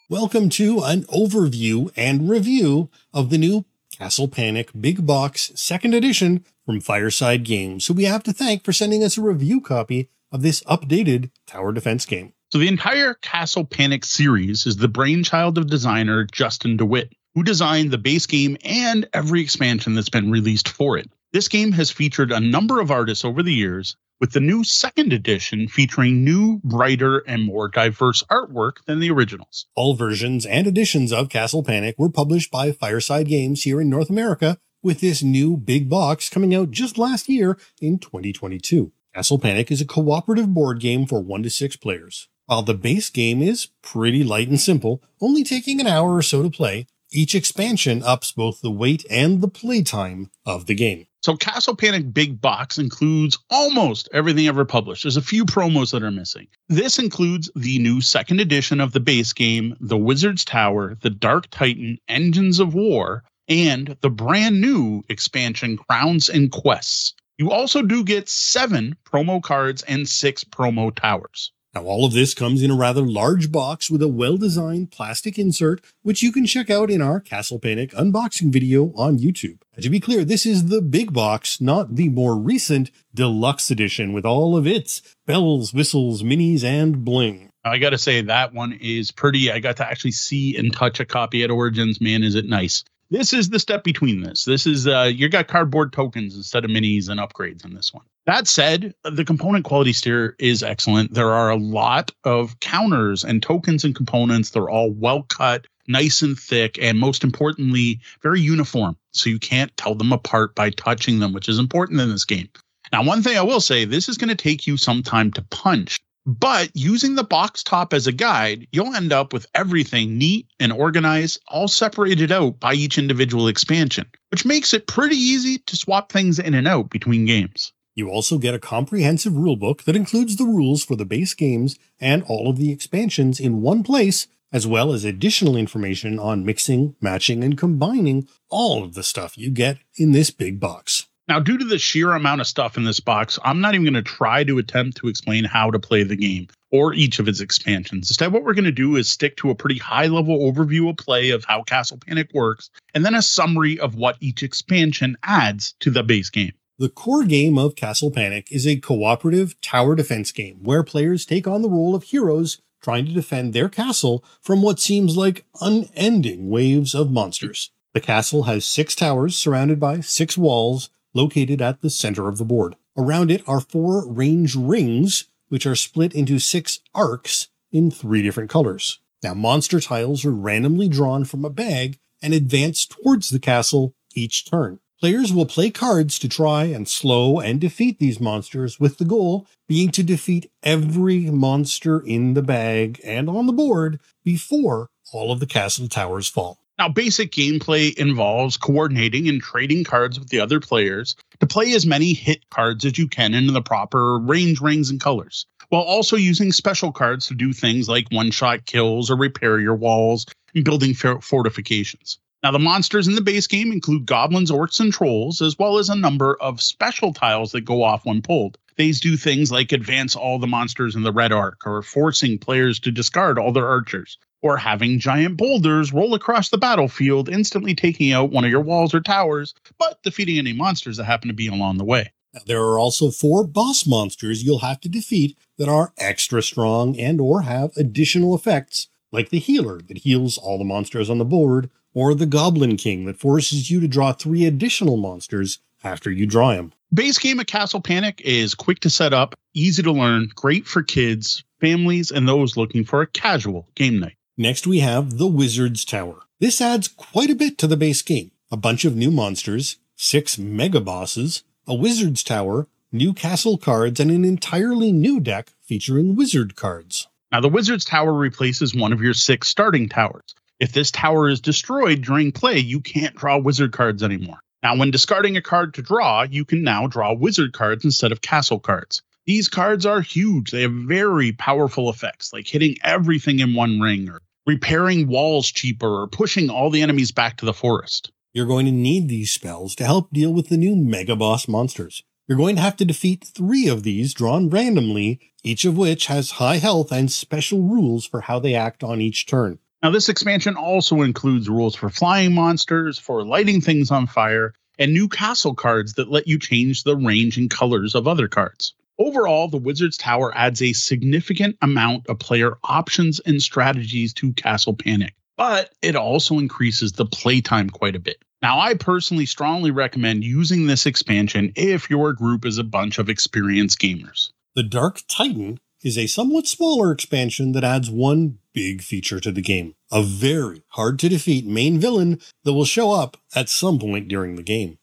Welcome to an overview and review of the new Castle Panic Big Box Second Edition from Fireside Games, who we have to thank for sending us a review copy of this updated tower defense game. So, the entire Castle Panic series is the brainchild of designer Justin DeWitt, who designed the base game and every expansion that's been released for it. This game has featured a number of artists over the years, with the new second edition featuring new, brighter, and more diverse artwork than the originals. All versions and editions of Castle Panic were published by Fireside Games here in North America, with this new big box coming out just last year in 2022. Castle Panic is a cooperative board game for 1 to 6 players. While the base game is pretty light and simple, only taking an hour or so to play, each expansion ups both the weight and the playtime of the game. So Castle Panic Big Box includes almost everything ever published. There's a few promos that are missing. This includes the new second edition of the base game, The Wizard's Tower, The Dark Titan, Engines of War, and the brand new expansion Crowns and Quests. You also do get seven promo cards and six promo towers. Now, all of this comes in a rather large box with a well designed plastic insert, which you can check out in our Castle Panic unboxing video on YouTube. And to be clear, this is the big box, not the more recent deluxe edition with all of its bells, whistles, minis, and bling. I got to say, that one is pretty. I got to actually see and touch a copy at Origins. Man, is it nice. This is the step between this. This is uh you got cardboard tokens instead of minis and upgrades in this one. That said, the component quality steer is excellent. There are a lot of counters and tokens and components. They're all well cut, nice and thick, and most importantly, very uniform. So you can't tell them apart by touching them, which is important in this game. Now, one thing I will say, this is going to take you some time to punch. But using the box top as a guide, you'll end up with everything neat and organized, all separated out by each individual expansion, which makes it pretty easy to swap things in and out between games. You also get a comprehensive rulebook that includes the rules for the base games and all of the expansions in one place, as well as additional information on mixing, matching, and combining all of the stuff you get in this big box. Now, due to the sheer amount of stuff in this box, I'm not even going to try to attempt to explain how to play the game or each of its expansions. Instead, what we're going to do is stick to a pretty high level overview of play of how Castle Panic works, and then a summary of what each expansion adds to the base game. The core game of Castle Panic is a cooperative tower defense game where players take on the role of heroes trying to defend their castle from what seems like unending waves of monsters. The castle has six towers surrounded by six walls located at the center of the board. Around it are four range rings, which are split into six arcs in three different colors. Now, monster tiles are randomly drawn from a bag and advance towards the castle each turn. Players will play cards to try and slow and defeat these monsters, with the goal being to defeat every monster in the bag and on the board before all of the castle towers fall. Now, basic gameplay involves coordinating and trading cards with the other players to play as many hit cards as you can into the proper range, rings, and colors, while also using special cards to do things like one shot kills or repair your walls and building fortifications. Now, the monsters in the base game include goblins, orcs, and trolls, as well as a number of special tiles that go off when pulled. These do things like advance all the monsters in the red arc, or forcing players to discard all their archers, or having giant boulders roll across the battlefield, instantly taking out one of your walls or towers, but defeating any monsters that happen to be along the way. There are also four boss monsters you'll have to defeat that are extra strong and or have additional effects, like the healer that heals all the monsters on the board, or the Goblin King that forces you to draw three additional monsters after you draw him. Base game of Castle Panic is quick to set up, easy to learn, great for kids, families, and those looking for a casual game night. Next, we have the Wizard's Tower. This adds quite a bit to the base game. A bunch of new monsters, six mega bosses, a Wizard's Tower, new castle cards, and an entirely new deck featuring wizard cards. Now, the Wizard's Tower replaces one of your six starting towers. If this tower is destroyed during play, you can't draw wizard cards anymore. Now, when discarding a card to draw, you can now draw wizard cards instead of castle cards. These cards are huge. They have very powerful effects, like hitting everything in one ring, or repairing walls cheaper, or pushing all the enemies back to the forest. You're going to need these spells to help deal with the new Mega Boss monsters. You're going to have to defeat three of these drawn randomly, each of which has high health and special rules for how they act on each turn. Now, this expansion also includes rules for flying monsters, for lighting things on fire, and new castle cards that let you change the range and colors of other cards. Overall, the Wizard's Tower adds a significant amount of player options and strategies to Castle Panic, but it also increases the playtime quite a bit. Now, I personally strongly recommend using this expansion if your group is a bunch of experienced gamers. The Dark Titan is a somewhat smaller expansion that adds one big feature to the game. a very hard to defeat main villain that will show up at some point during the game.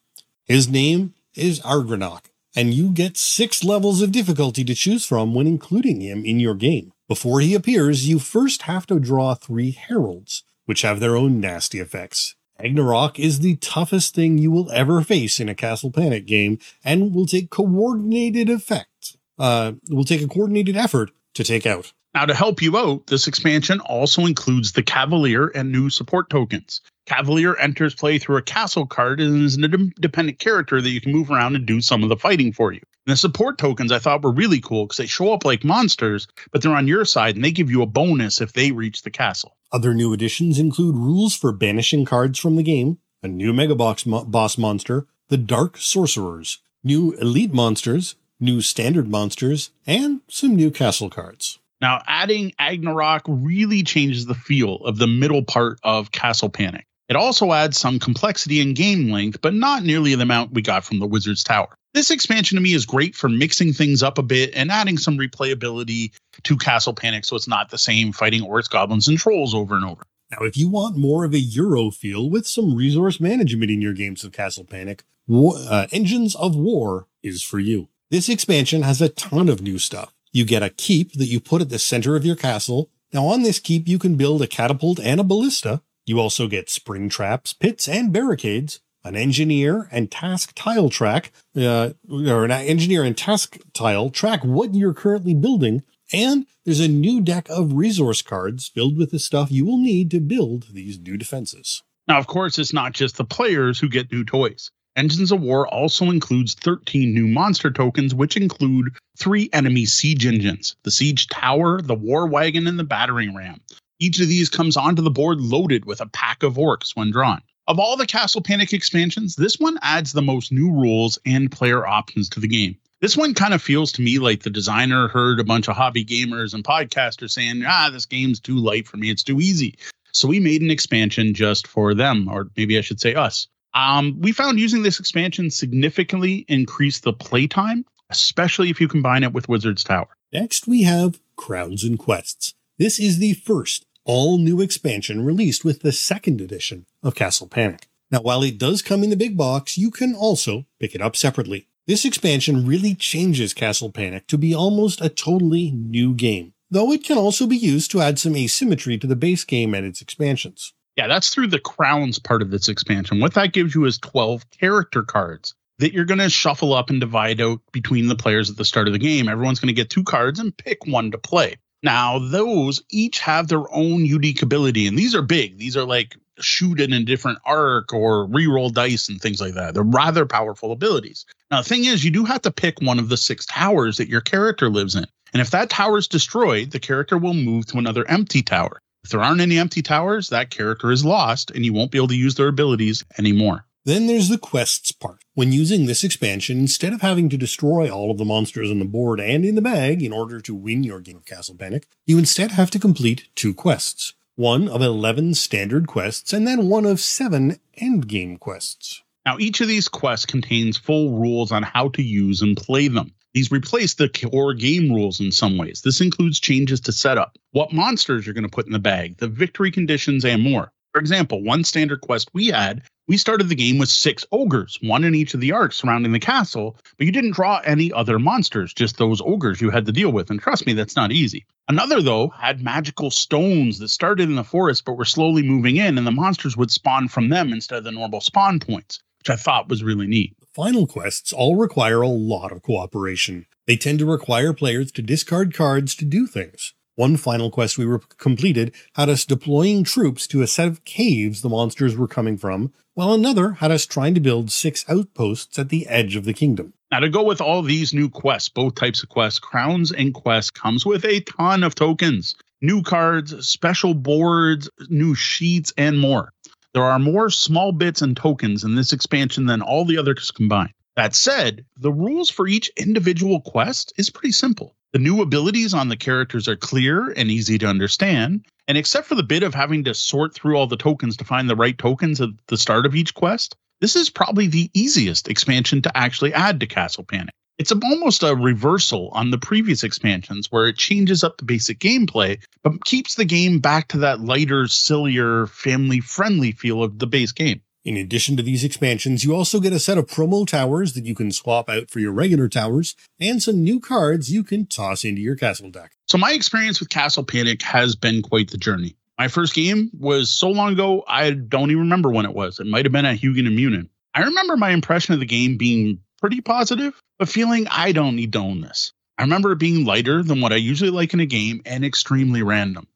His name is Agranok, and you get six levels of difficulty to choose from when including him in your game. Before he appears, you first have to draw three heralds, which have their own nasty effects. Agranok is the toughest thing you will ever face in a Castle Panic game and will take coordinated effect. Uh, will take a coordinated effort to take out. Now, to help you out, this expansion also includes the Cavalier and new support tokens. Cavalier enters play through a castle card and is an independent character that you can move around and do some of the fighting for you. And the support tokens I thought were really cool because they show up like monsters, but they're on your side and they give you a bonus if they reach the castle. Other new additions include rules for banishing cards from the game, a new Mega Box mo- boss monster, the Dark Sorcerers, new elite monsters, new standard monsters, and some new castle cards. Now, adding Agranok really changes the feel of the middle part of Castle Panic. It also adds some complexity and game length, but not nearly the amount we got from the Wizard's Tower. This expansion to me is great for mixing things up a bit and adding some replayability to Castle Panic so it's not the same fighting orcs, goblins, and trolls over and over. Now, if you want more of a Euro feel with some resource management in your games of Castle Panic, War, uh, Engines of War is for you. This expansion has a ton of new stuff. You get a keep that you put at the center of your castle. Now, on this keep, you can build a catapult and a ballista. You also get spring traps, pits, and barricades an engineer and task tile track, uh, or an engineer and task tile track what you're currently building. And there's a new deck of resource cards filled with the stuff you will need to build these new defenses. Now, of course, it's not just the players who get new toys. Engines of War also includes 13 new monster tokens, which include three enemy siege engines the Siege Tower, the War Wagon, and the Battering Ram. Each of these comes onto the board loaded with a pack of orcs when drawn. Of all the Castle Panic expansions, this one adds the most new rules and player options to the game. This one kind of feels to me like the designer heard a bunch of hobby gamers and podcasters saying, ah, this game's too light for me, it's too easy. So we made an expansion just for them, or maybe I should say us. Um, we found using this expansion significantly increased the playtime, especially if you combine it with Wizard's Tower. Next, we have Crowns and Quests. This is the first all new expansion released with the second edition of Castle Panic. Now, while it does come in the big box, you can also pick it up separately. This expansion really changes Castle Panic to be almost a totally new game, though it can also be used to add some asymmetry to the base game and its expansions. Yeah, that's through the crowns part of this expansion. What that gives you is 12 character cards that you're going to shuffle up and divide out between the players at the start of the game. Everyone's going to get two cards and pick one to play. Now, those each have their own unique ability, and these are big. These are like shoot in a different arc or reroll dice and things like that. They're rather powerful abilities. Now, the thing is, you do have to pick one of the six towers that your character lives in. And if that tower is destroyed, the character will move to another empty tower. If there aren't any empty towers, that character is lost and you won't be able to use their abilities anymore. Then there's the quests part. When using this expansion, instead of having to destroy all of the monsters on the board and in the bag in order to win your game of Castle Panic, you instead have to complete two quests. One of 11 standard quests and then one of seven endgame quests. Now, each of these quests contains full rules on how to use and play them. These replace the core game rules in some ways. This includes changes to setup, what monsters you're going to put in the bag, the victory conditions, and more. For example, one standard quest we had we started the game with six ogres, one in each of the arcs surrounding the castle, but you didn't draw any other monsters, just those ogres you had to deal with. And trust me, that's not easy. Another, though, had magical stones that started in the forest but were slowly moving in, and the monsters would spawn from them instead of the normal spawn points, which I thought was really neat. Final quests all require a lot of cooperation. They tend to require players to discard cards to do things. One final quest we completed had us deploying troops to a set of caves the monsters were coming from, while another had us trying to build six outposts at the edge of the kingdom. Now, to go with all these new quests, both types of quests, Crowns and Quests comes with a ton of tokens, new cards, special boards, new sheets, and more. There are more small bits and tokens in this expansion than all the others combined. That said, the rules for each individual quest is pretty simple. The new abilities on the characters are clear and easy to understand. And except for the bit of having to sort through all the tokens to find the right tokens at the start of each quest, this is probably the easiest expansion to actually add to Castle Panic. It's almost a reversal on the previous expansions where it changes up the basic gameplay, but keeps the game back to that lighter, sillier, family friendly feel of the base game. In addition to these expansions, you also get a set of promo towers that you can swap out for your regular towers and some new cards you can toss into your castle deck. So my experience with Castle Panic has been quite the journey. My first game was so long ago, I don't even remember when it was. It might have been at Hugon and Munin. I remember my impression of the game being pretty positive, but feeling I don't need to own this. I remember it being lighter than what I usually like in a game and extremely random.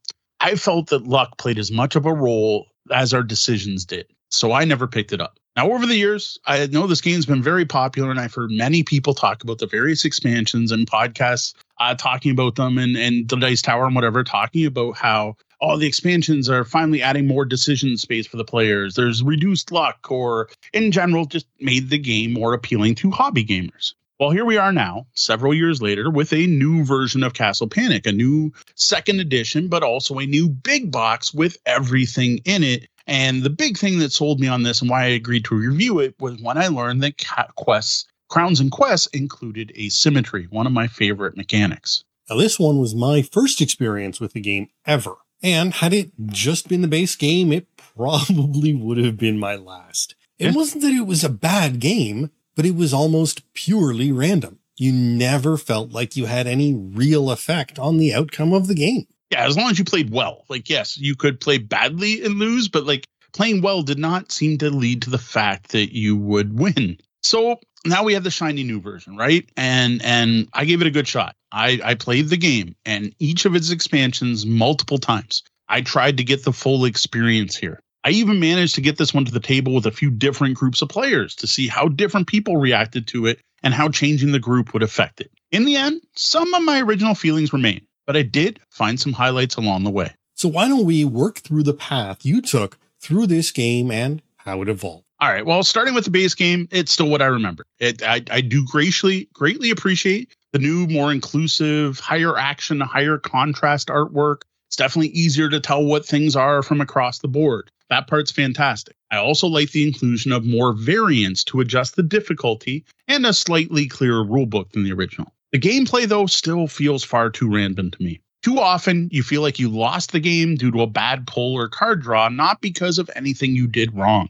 I felt that luck played as much of a role as our decisions did so I never picked it up. Now, over the years, I know this game's been very popular, and I've heard many people talk about the various expansions and podcasts uh, talking about them, and and the Dice Tower and whatever, talking about how all the expansions are finally adding more decision space for the players. There's reduced luck, or in general, just made the game more appealing to hobby gamers. Well, here we are now, several years later, with a new version of Castle Panic, a new second edition, but also a new big box with everything in it and the big thing that sold me on this and why I agreed to review it was when I learned that quests, crowns and quests included asymmetry, one of my favorite mechanics. Now, this one was my first experience with the game ever. And had it just been the base game, it probably would have been my last. It yeah. wasn't that it was a bad game, but it was almost purely random. You never felt like you had any real effect on the outcome of the game yeah, as long as you played well. Like, yes, you could play badly and lose, but like playing well did not seem to lead to the fact that you would win. So now we have the shiny new version, right? And and I gave it a good shot. I I played the game and each of its expansions multiple times. I tried to get the full experience here. I even managed to get this one to the table with a few different groups of players to see how different people reacted to it and how changing the group would affect it. In the end, some of my original feelings remain but I did find some highlights along the way. So why don't we work through the path you took through this game and how it evolved? All right. Well, starting with the base game, it's still what I remember. It, I, I do greatly, greatly appreciate the new, more inclusive, higher action, higher contrast artwork. It's definitely easier to tell what things are from across the board. That part's fantastic. I also like the inclusion of more variants to adjust the difficulty and a slightly clearer rulebook than the original. The gameplay, though, still feels far too random to me. Too often, you feel like you lost the game due to a bad pull or card draw, not because of anything you did wrong.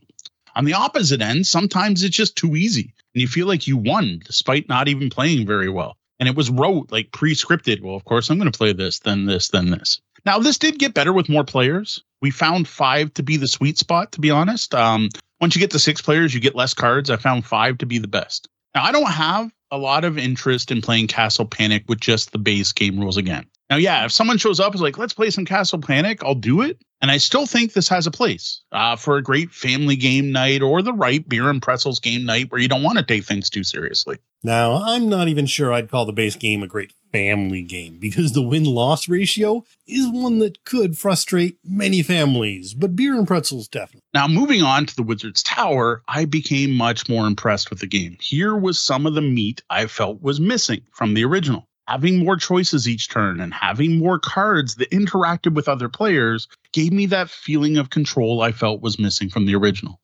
On the opposite end, sometimes it's just too easy, and you feel like you won despite not even playing very well. And it was rote, like pre scripted. Well, of course, I'm going to play this, then this, then this. Now, this did get better with more players. We found five to be the sweet spot, to be honest. Um, once you get to six players, you get less cards. I found five to be the best. Now, I don't have a lot of interest in playing Castle Panic with just the base game rules again. Now, yeah, if someone shows up is like, let's play some Castle Panic, I'll do it. And I still think this has a place uh, for a great family game night or the right beer and pretzels game night where you don't want to take things too seriously. Now, I'm not even sure I'd call the base game a great family game because the win loss ratio is one that could frustrate many families, but beer and pretzels definitely. Now, moving on to the Wizard's Tower, I became much more impressed with the game. Here was some of the meat I felt was missing from the original having more choices each turn and having more cards that interacted with other players gave me that feeling of control I felt was missing from the original.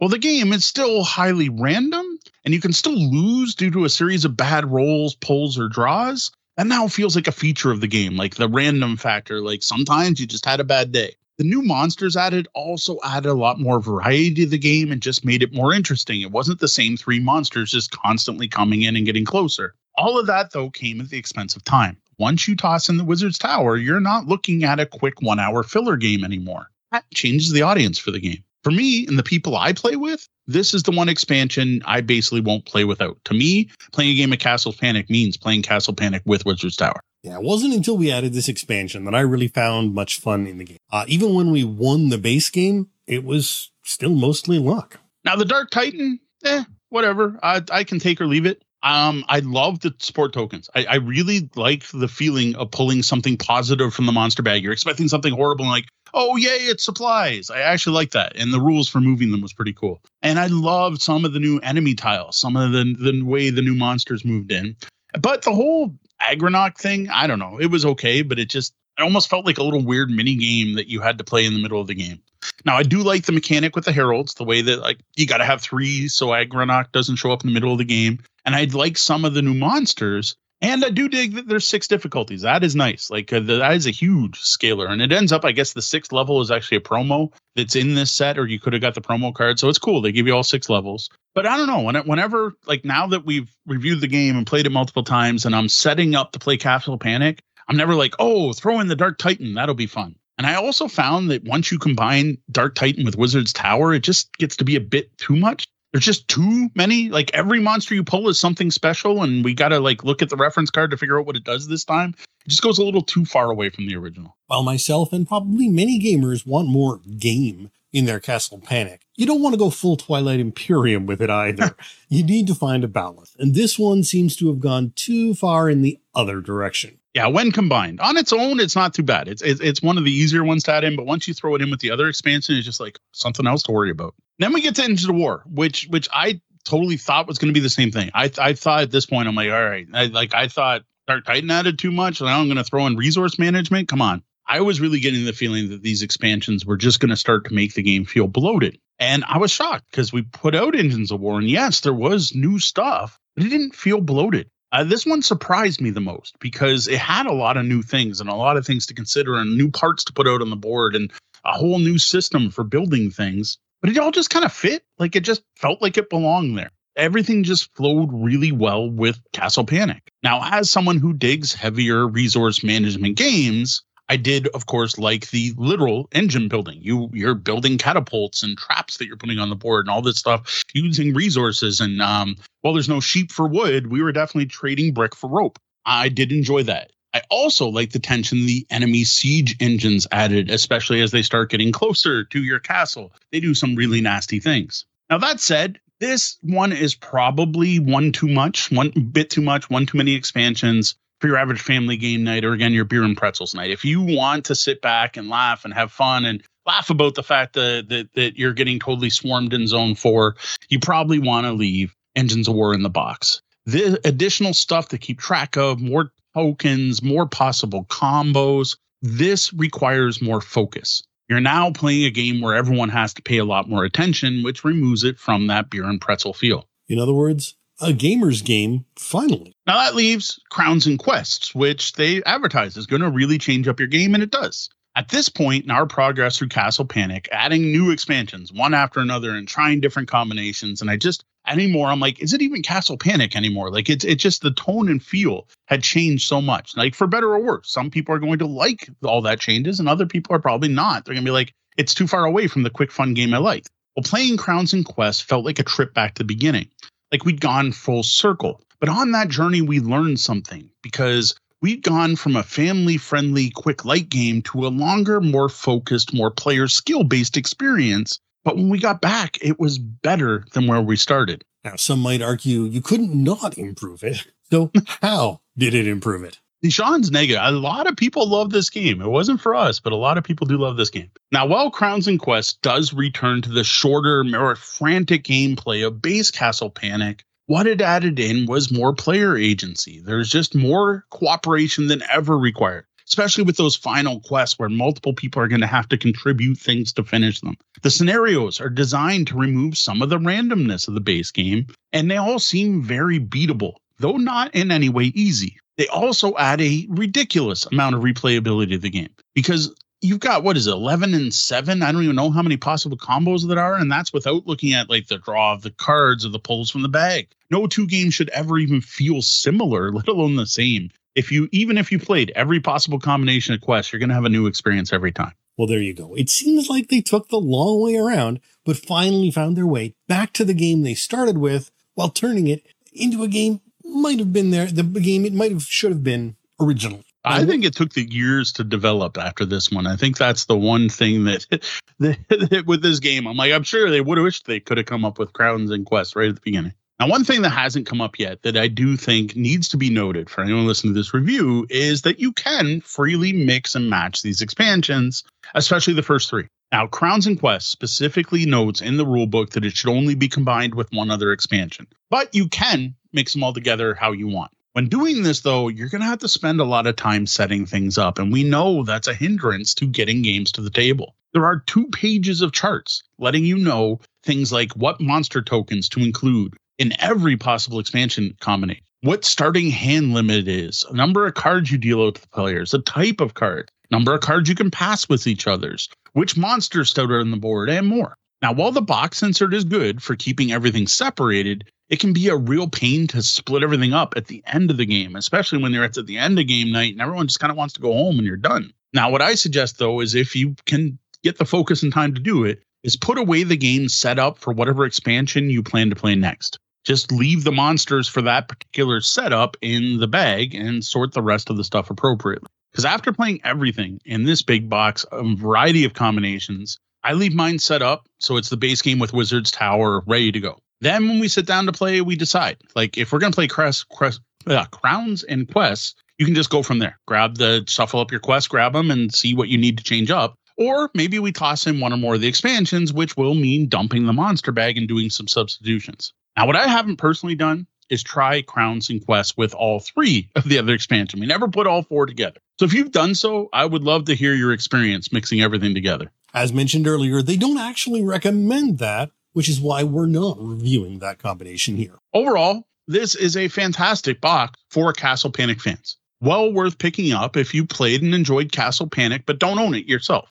Well, the game is still highly random, and you can still lose due to a series of bad rolls, pulls, or draws. That now feels like a feature of the game, like the random factor. Like sometimes you just had a bad day. The new monsters added also added a lot more variety to the game and just made it more interesting. It wasn't the same three monsters just constantly coming in and getting closer. All of that, though, came at the expense of time. Once you toss in the Wizard's Tower, you're not looking at a quick one hour filler game anymore. That changes the audience for the game. For me and the people I play with, this is the one expansion I basically won't play without. To me, playing a game of Castle Panic means playing Castle Panic with Wizard's Tower. Yeah, it wasn't until we added this expansion that I really found much fun in the game. Uh, even when we won the base game, it was still mostly luck. Now, the Dark Titan, eh, whatever. I, I can take or leave it. Um, I love the support tokens. I, I really like the feeling of pulling something positive from the monster bag. You're expecting something horrible, and like, oh yay, it's supplies. I actually like that, and the rules for moving them was pretty cool. And I loved some of the new enemy tiles, some of the the way the new monsters moved in. But the whole Agranok thing, I don't know. It was okay, but it just it almost felt like a little weird mini game that you had to play in the middle of the game. Now, I do like the mechanic with the heralds, the way that like you got to have three so Agranok doesn't show up in the middle of the game. And I'd like some of the new monsters. And I do dig that there's six difficulties. That is nice. Like uh, that is a huge scaler, and it ends up. I guess the sixth level is actually a promo that's in this set, or you could have got the promo card. So it's cool. They give you all six levels. But I don't know. When it, whenever like now that we've reviewed the game and played it multiple times, and I'm setting up to play Castle Panic, I'm never like, oh, throw in the Dark Titan. That'll be fun. And I also found that once you combine Dark Titan with Wizard's Tower, it just gets to be a bit too much. There's just too many. Like every monster you pull is something special, and we got to like look at the reference card to figure out what it does this time. It just goes a little too far away from the original. While myself and probably many gamers want more game in their Castle Panic, you don't want to go full Twilight Imperium with it either. you need to find a balance, and this one seems to have gone too far in the other direction. Yeah, when combined on its own, it's not too bad. It's, it's it's one of the easier ones to add in, but once you throw it in with the other expansion, it's just like something else to worry about. Then we get to Engines of War, which which I totally thought was going to be the same thing. I I thought at this point, I'm like, all right, I, like I thought Dark Titan added too much, and now I'm going to throw in resource management. Come on. I was really getting the feeling that these expansions were just going to start to make the game feel bloated. And I was shocked because we put out Engines of War, and yes, there was new stuff, but it didn't feel bloated. Uh, this one surprised me the most because it had a lot of new things and a lot of things to consider and new parts to put out on the board and a whole new system for building things. But it all just kind of fit. Like it just felt like it belonged there. Everything just flowed really well with Castle Panic. Now, as someone who digs heavier resource management games, I did, of course, like the literal engine building. You you're building catapults and traps that you're putting on the board and all this stuff using resources. And um, while there's no sheep for wood, we were definitely trading brick for rope. I did enjoy that. I also like the tension the enemy siege engines added, especially as they start getting closer to your castle. They do some really nasty things. Now that said, this one is probably one too much, one bit too much, one too many expansions for your average family game night or again your beer and pretzels night. If you want to sit back and laugh and have fun and laugh about the fact that that, that you're getting totally swarmed in zone 4, you probably want to leave Engines of War in the box. The additional stuff to keep track of, more tokens, more possible combos, this requires more focus. You're now playing a game where everyone has to pay a lot more attention, which removes it from that beer and pretzel feel. In other words, a gamer's game, finally. Now that leaves Crowns and Quests, which they advertise is going to really change up your game, and it does. At this point in our progress through Castle Panic, adding new expansions one after another and trying different combinations, and I just anymore I'm like, is it even Castle Panic anymore? Like it's it's just the tone and feel had changed so much. Like for better or worse, some people are going to like all that changes, and other people are probably not. They're gonna be like, it's too far away from the quick fun game I like. Well, playing Crowns and Quests felt like a trip back to the beginning like we'd gone full circle. But on that journey, we learned something because we'd gone from a family friendly, quick light game to a longer, more focused, more player skill based experience. But when we got back, it was better than where we started. Now, some might argue you couldn't not improve it. So, how did it improve it? Sean's negative. A lot of people love this game. It wasn't for us, but a lot of people do love this game. Now, while Crowns and Quest does return to the shorter, more frantic gameplay of base Castle Panic, what it added in was more player agency. There's just more cooperation than ever required, especially with those final quests where multiple people are going to have to contribute things to finish them. The scenarios are designed to remove some of the randomness of the base game, and they all seem very beatable, though not in any way easy they also add a ridiculous amount of replayability to the game because you've got what is it 11 and 7 i don't even know how many possible combos that are and that's without looking at like the draw of the cards or the pulls from the bag. No two games should ever even feel similar let alone the same. If you even if you played every possible combination of quests you're going to have a new experience every time. Well there you go. It seems like they took the long way around but finally found their way back to the game they started with while turning it into a game might have been there. The game it might have should have been original. I think it took the years to develop after this one. I think that's the one thing that, that, that with this game, I'm like, I'm sure they would have wished they could have come up with crowns and quests right at the beginning. Now, one thing that hasn't come up yet that I do think needs to be noted for anyone listening to this review is that you can freely mix and match these expansions, especially the first three. Now, Crowns and Quests specifically notes in the rulebook that it should only be combined with one other expansion, but you can mix them all together how you want. When doing this, though, you're going to have to spend a lot of time setting things up. And we know that's a hindrance to getting games to the table. There are two pages of charts letting you know things like what monster tokens to include in every possible expansion combination, what starting hand limit is, number of cards you deal out to the players, the type of card, number of cards you can pass with each others, which monsters start on the board, and more. Now, while the box insert is good for keeping everything separated, it can be a real pain to split everything up at the end of the game, especially when you're at the end of game night and everyone just kind of wants to go home and you're done. Now, what I suggest though is if you can get the focus and time to do it, is put away the game set up for whatever expansion you plan to play next. Just leave the monsters for that particular setup in the bag and sort the rest of the stuff appropriately. Because after playing everything in this big box, a variety of combinations, I leave mine set up so it's the base game with Wizard's Tower ready to go. Then when we sit down to play, we decide. Like if we're gonna play crest, crest, uh, crowns and quests, you can just go from there. Grab the shuffle up your quests, grab them, and see what you need to change up. Or maybe we toss in one or more of the expansions, which will mean dumping the monster bag and doing some substitutions. Now, what I haven't personally done is try crowns and quests with all three of the other expansion. We never put all four together. So if you've done so, I would love to hear your experience mixing everything together. As mentioned earlier, they don't actually recommend that, which is why we're not reviewing that combination here. Overall, this is a fantastic box for Castle Panic fans. Well worth picking up if you played and enjoyed Castle Panic, but don't own it yourself.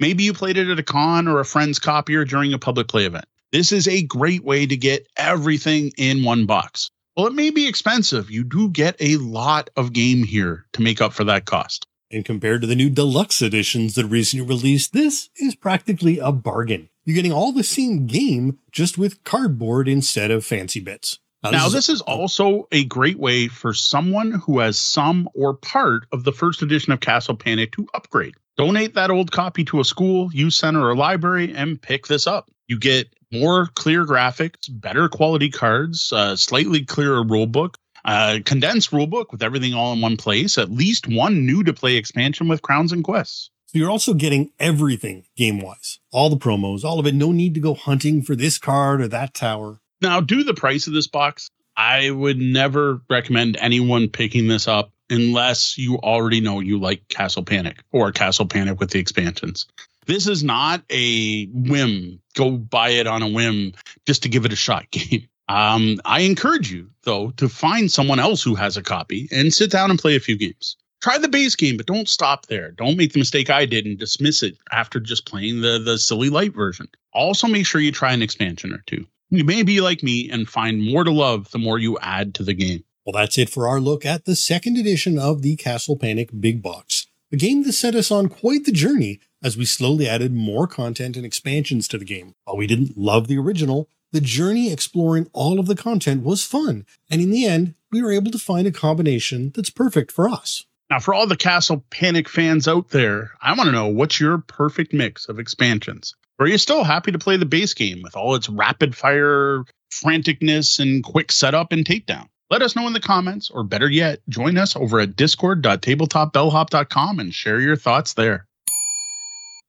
Maybe you played it at a con or a friend's copier during a public play event. This is a great way to get everything in one box. Well, it may be expensive. You do get a lot of game here to make up for that cost. And compared to the new deluxe editions that recently released, this is practically a bargain. You're getting all the same game, just with cardboard instead of fancy bits. Now, this, now, this is, is also a great way for someone who has some or part of the first edition of Castle Panic to upgrade. Donate that old copy to a school, youth center, or library and pick this up. You get more clear graphics, better quality cards, uh, slightly clearer rulebook, uh, condensed rulebook with everything all in one place, at least one new to play expansion with crowns and quests. So you're also getting everything game wise, all the promos, all of it. No need to go hunting for this card or that tower. Now, do the price of this box. I would never recommend anyone picking this up unless you already know you like Castle Panic or Castle Panic with the expansions. This is not a whim, go buy it on a whim just to give it a shot game. Um, I encourage you, though, to find someone else who has a copy and sit down and play a few games. Try the base game, but don't stop there. Don't make the mistake I did and dismiss it after just playing the, the silly light version. Also, make sure you try an expansion or two. You may be like me and find more to love the more you add to the game. Well, that's it for our look at the second edition of the Castle Panic Big Box, a game that set us on quite the journey as we slowly added more content and expansions to the game. While we didn't love the original, the journey exploring all of the content was fun, and in the end, we were able to find a combination that's perfect for us. Now, for all the Castle Panic fans out there, I want to know what's your perfect mix of expansions? Are you still happy to play the base game with all its rapid fire franticness and quick setup and takedown? Let us know in the comments, or better yet, join us over at discord.tabletopbellhop.com and share your thoughts there.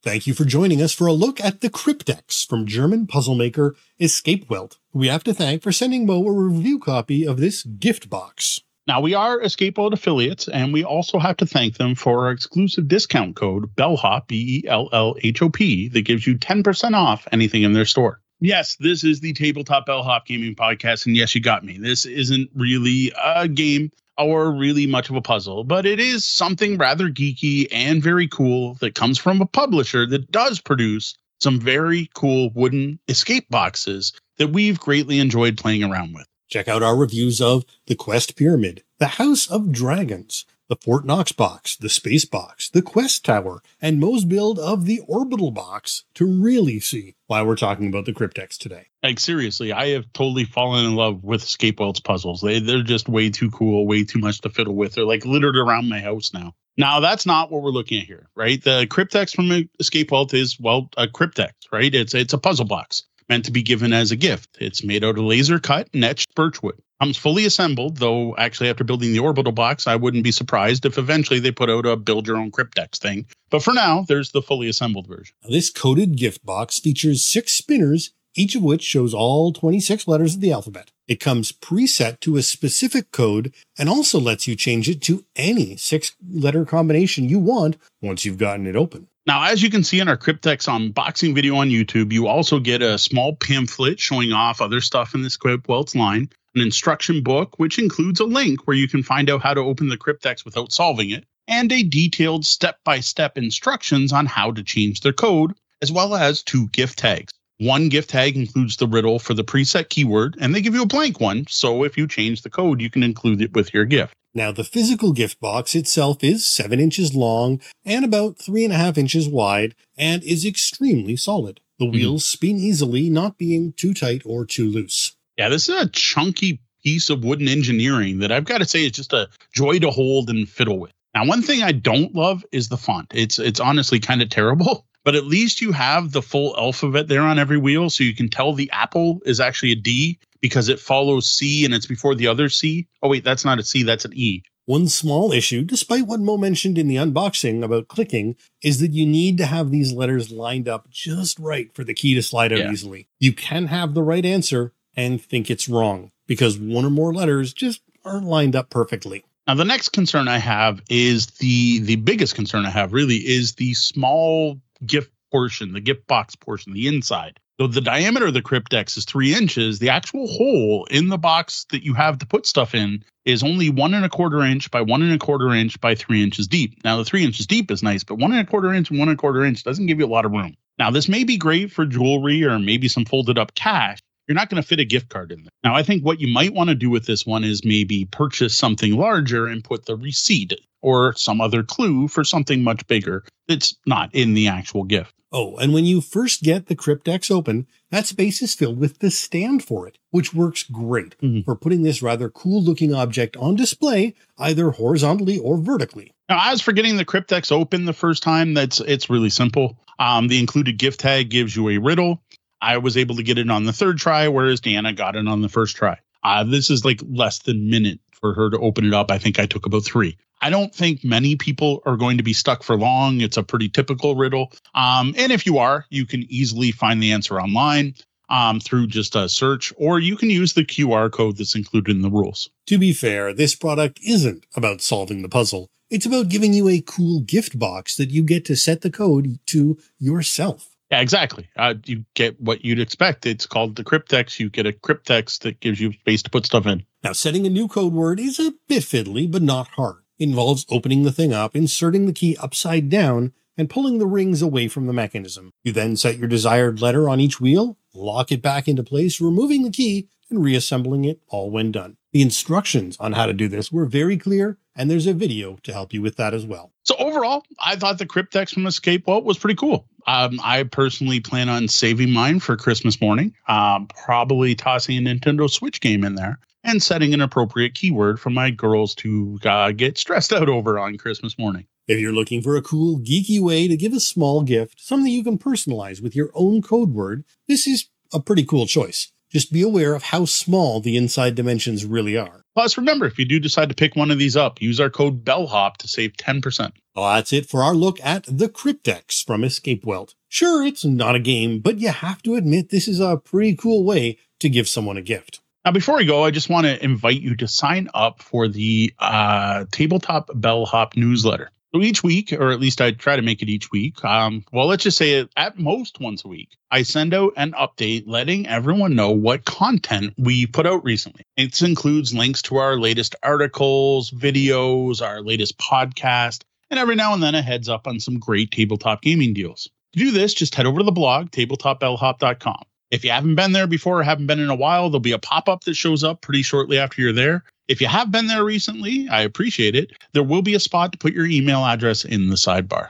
Thank you for joining us for a look at the Cryptex from German puzzle maker Escape Welt. We have to thank for sending Mo a review copy of this gift box. Now, we are Escape Welt affiliates, and we also have to thank them for our exclusive discount code BELLHOP, B E L L H O P, that gives you 10% off anything in their store. Yes, this is the Tabletop Bellhop Gaming Podcast, and yes, you got me. This isn't really a game or really much of a puzzle, but it is something rather geeky and very cool that comes from a publisher that does produce some very cool wooden escape boxes that we've greatly enjoyed playing around with. Check out our reviews of The Quest Pyramid, The House of Dragons, the Fort Knox box, the Space box, the Quest Tower, and Mo's build of the Orbital box to really see why we're talking about the Cryptex today. Like seriously, I have totally fallen in love with Escape Welt's puzzles. They they're just way too cool, way too much to fiddle with. They're like littered around my house now. Now that's not what we're looking at here, right? The Cryptex from Escape Welt is well a Cryptex, right? It's it's a puzzle box meant to be given as a gift. It's made out of laser cut and etched birchwood comes fully assembled, though actually after building the orbital box, I wouldn't be surprised if eventually they put out a build your own cryptex thing. But for now, there's the fully assembled version. This coded gift box features six spinners, each of which shows all 26 letters of the alphabet. It comes preset to a specific code and also lets you change it to any six letter combination you want once you've gotten it open. Now, as you can see in our Cryptex unboxing video on YouTube, you also get a small pamphlet showing off other stuff in the Escape Welt's line, an instruction book, which includes a link where you can find out how to open the Cryptex without solving it, and a detailed step by step instructions on how to change their code, as well as two gift tags. One gift tag includes the riddle for the preset keyword, and they give you a blank one. So if you change the code, you can include it with your gift. Now, the physical gift box itself is seven inches long and about three and a half inches wide and is extremely solid. The mm-hmm. wheels spin easily, not being too tight or too loose. Yeah, this is a chunky piece of wooden engineering that I've got to say is just a joy to hold and fiddle with. Now, one thing I don't love is the font. It's it's honestly kind of terrible, but at least you have the full alphabet there on every wheel, so you can tell the apple is actually a D because it follows C and it's before the other C. Oh wait, that's not a C, that's an E. One small issue, despite what Mo mentioned in the unboxing about clicking, is that you need to have these letters lined up just right for the key to slide out Yeah. easily. You can have the right answer and think it's wrong because one or more letters just aren't lined up perfectly. Now the next concern I have is the the biggest concern I have really is the small gift portion, the gift box portion, the inside. So the diameter of the Cryptex is three inches. The actual hole in the box that you have to put stuff in is only one and a quarter inch by one and a quarter inch by three inches deep. Now the three inches deep is nice, but one and a quarter inch and one and a quarter inch doesn't give you a lot of room. Now this may be great for jewelry or maybe some folded up cash. You're not going to fit a gift card in there. Now I think what you might want to do with this one is maybe purchase something larger and put the receipt or some other clue for something much bigger that's not in the actual gift. Oh, and when you first get the Cryptex open, that space is filled with the stand for it, which works great Mhm. for putting this rather cool looking object on display, either horizontally or vertically. Now, as for getting the Cryptex open the first time, that's it's really simple. Um, the included gift tag gives you a riddle. I was able to get it on the third try, whereas Deanna got it on the first try. Uh, this is like less than a minute for her to open it up. I think I took about three. I don't think many people are going to be stuck for long. It's a pretty typical riddle. Um, and if you are, you can easily find the answer online um, through just a search, or you can use the QR code that's included in the rules. To be fair, this product isn't about solving the puzzle. It's about giving you a cool gift box that you get to set the code to yourself. Yeah, exactly. Uh, you get what you'd expect. It's called the Cryptex. You get a Cryptex that gives you space to put stuff in. Now, setting a new code word is a bit fiddly, but not hard. It involves opening the thing up, inserting the key upside down, and pulling the rings away from the mechanism. You then set your desired letter on each wheel, lock it back into place, removing the key, and reassembling it all when done. The instructions on how to do this were very clear, and there's a video to help you with that as well. So overall, I thought the Cryptex from Escape Welt was pretty cool. Um, I personally plan on saving mine for Christmas morning. Um, probably tossing a Nintendo Switch game in there and setting an appropriate keyword for my girls to uh, get stressed out over on Christmas morning. If you're looking for a cool, geeky way to give a small gift, something you can personalize with your own code word, this is a pretty cool choice. Just be aware of how small the inside dimensions really are. Plus, remember, if you do decide to pick one of these up, use our code BELLHOP to save 10%. Well, that's it for our look at the Cryptex from Escape Welt. Sure, it's not a game, but you have to admit this is a pretty cool way to give someone a gift. Now, before we go, I just want to invite you to sign up for the uh, Tabletop Bellhop newsletter. So each week, or at least I try to make it each week, um, well, let's just say at most once a week, I send out an update letting everyone know what content we put out recently. It includes links to our latest articles, videos, our latest podcast, and every now and then a heads up on some great tabletop gaming deals. To do this, just head over to the blog, tabletopbellhop.com. If you haven't been there before or haven't been in a while, there'll be a pop up that shows up pretty shortly after you're there. If you have been there recently, I appreciate it. There will be a spot to put your email address in the sidebar.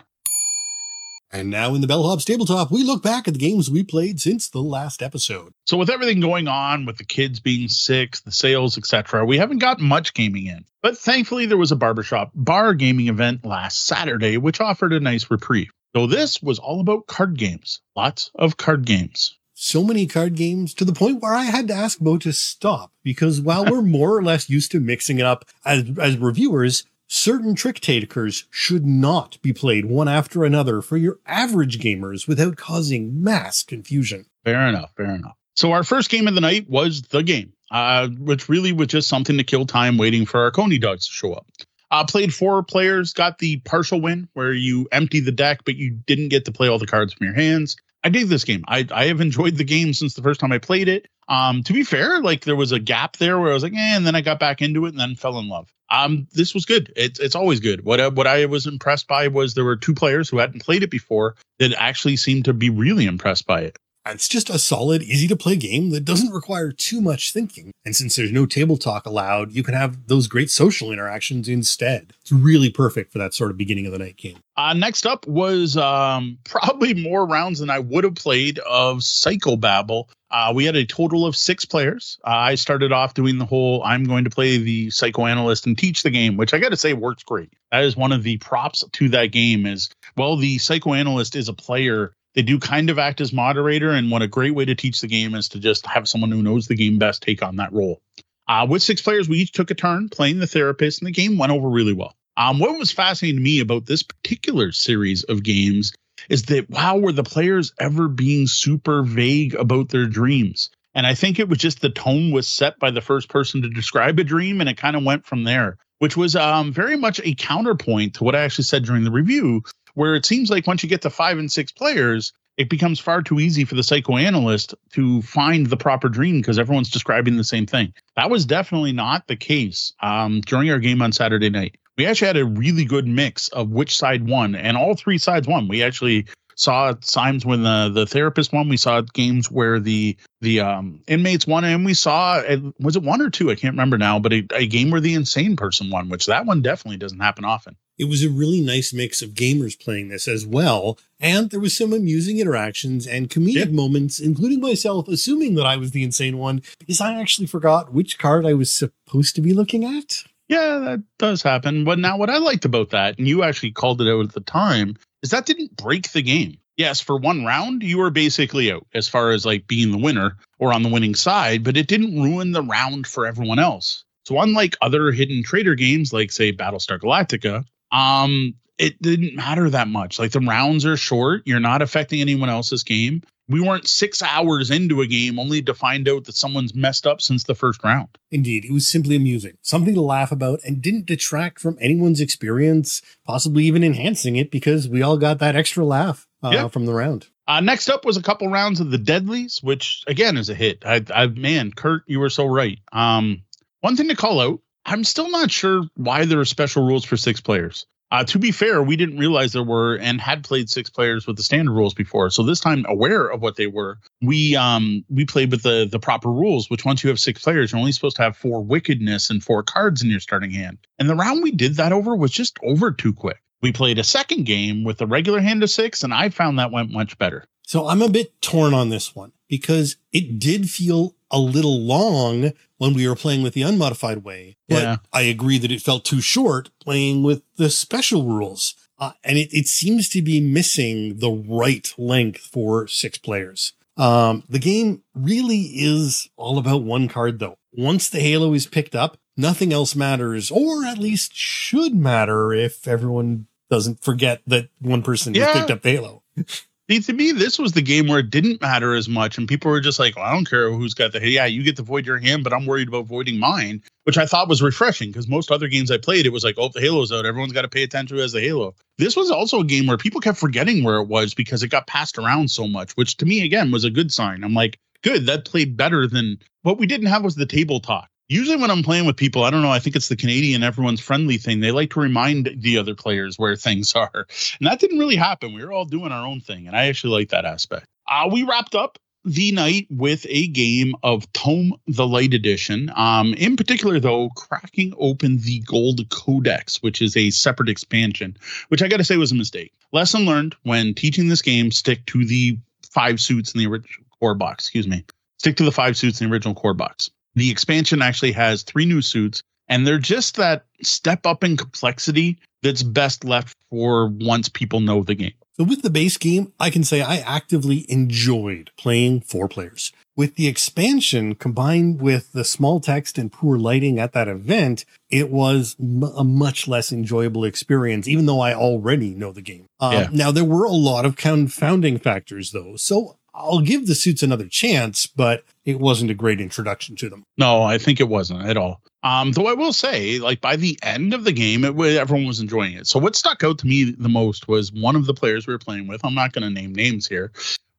And now in the Bellhop's Tabletop, we look back at the games we played since the last episode. So, with everything going on with the kids being sick, the sales, etc., we haven't got much gaming in. But thankfully, there was a barbershop bar gaming event last Saturday, which offered a nice reprieve. So, this was all about card games. Lots of card games. So many card games to the point where I had to ask Mo to stop because while we're more or less used to mixing it up as, as reviewers, certain trick takers should not be played one after another for your average gamers without causing mass confusion. Fair enough. Fair enough. So our first game of the night was the game, uh, which really was just something to kill time waiting for our Coney dogs to show up. Uh, played four players, got the partial win where you empty the deck, but you didn't get to play all the cards from your hands. I dig this game. I, I have enjoyed the game since the first time I played it. Um, to be fair, like there was a gap there where I was like, eh, and then I got back into it and then fell in love. Um, this was good. It's it's always good. What what I was impressed by was there were two players who hadn't played it before that actually seemed to be really impressed by it. It's just a solid, easy to play game that doesn't require too much thinking. And since there's no table talk allowed, you can have those great social interactions instead. It's really perfect for that sort of beginning of the night game. Uh, next up was um, probably more rounds than I would have played of Psychobabble. Uh, we had a total of six players. Uh, I started off doing the whole I'm going to play the psychoanalyst and teach the game, which I got to say works great. That is one of the props to that game is, well, the psychoanalyst is a player they do kind of act as moderator, and what a great way to teach the game is to just have someone who knows the game best take on that role. Uh, with six players, we each took a turn playing the therapist, and the game went over really well. Um, what was fascinating to me about this particular series of games is that wow, were the players ever being super vague about their dreams? And I think it was just the tone was set by the first person to describe a dream, and it kind of went from there, which was um, very much a counterpoint to what I actually said during the review, where it seems like once you get to five and six players, it becomes far too easy for the psychoanalyst to find the proper dream because everyone's describing the same thing. That was definitely not the case um, during our game on Saturday night. We actually had a really good mix of which side won, and all three sides won. We actually saw times when the the therapist won. We saw games where the the um, inmates won, and we saw was it one or two? I can't remember now, but a, a game where the insane person won, which that one definitely doesn't happen often. It was a really nice mix of gamers playing this as well, and there was some amusing interactions and comedic yeah. moments, including myself assuming that I was the insane one because I actually forgot which card I was supposed to be looking at. Yeah, that does happen. But now, what I liked about that, and you actually called it out at the time, is that didn't break the game. Yes, for one round, you were basically out as far as like being the winner or on the winning side, but it didn't ruin the round for everyone else. So, unlike other hidden trader games like, say, Battlestar Galactica, um, it didn't matter that much. Like the rounds are short, you're not affecting anyone else's game. We weren't six hours into a game only to find out that someone's messed up since the first round. Indeed, it was simply amusing, something to laugh about, and didn't detract from anyone's experience, possibly even enhancing it because we all got that extra laugh uh, yeah. from the round. Uh, next up was a couple rounds of the Deadlies, which again is a hit. I, I man, Kurt, you were so right. Um, one thing to call out I'm still not sure why there are special rules for six players. Uh, to be fair, we didn't realize there were and had played six players with the standard rules before. So this time, aware of what they were, we um we played with the the proper rules. Which once you have six players, you're only supposed to have four wickedness and four cards in your starting hand. And the round we did that over was just over too quick. We played a second game with a regular hand of six, and I found that went much better. So I'm a bit torn on this one because it did feel a little long when we were playing with the unmodified way. But yeah. I agree that it felt too short playing with the special rules. Uh, and it, it seems to be missing the right length for six players. Um, the game really is all about one card though. Once the halo is picked up, nothing else matters, or at least should matter if everyone doesn't forget that one person yeah. picked up the halo. See, to me, this was the game where it didn't matter as much, and people were just like, well, "I don't care who's got the yeah, you get to void your hand, but I'm worried about voiding mine," which I thought was refreshing because most other games I played, it was like, "Oh, the Halo's out, everyone's got to pay attention to as the Halo." This was also a game where people kept forgetting where it was because it got passed around so much, which to me again was a good sign. I'm like, good, that played better than what we didn't have was the table talk usually when I'm playing with people, I don't know, I think it's the Canadian everyone's friendly thing. They like to remind the other players where things are. And that didn't really happen. We were all doing our own thing. And I actually like that aspect. Uh, we wrapped up the night with a game of Tome the Light Edition. Um, in particular, though, cracking open the Gold Codex, which is a separate expansion, which I got to say was a mistake. Lesson learned when teaching this game, stick to the five suits in the original core box. Excuse me. Stick to the five suits in the original core box. The expansion actually has three new suits, and they're just that step up in complexity that's best left for once people know the game. So with the base game, I can say I actively enjoyed playing four players. With the expansion combined with the small text and poor lighting at that event, it was m- a much less enjoyable experience, even though I already know the game. Um, yeah. Now, there were a lot of confounding factors though. So I'll give the suits another chance, but it wasn't a great introduction to them. No, I think it wasn't at all. Um, though I will say, like by the end of the game, it everyone was enjoying it. So what stuck out to me the most was one of the players we were playing with. I'm not going to name names here,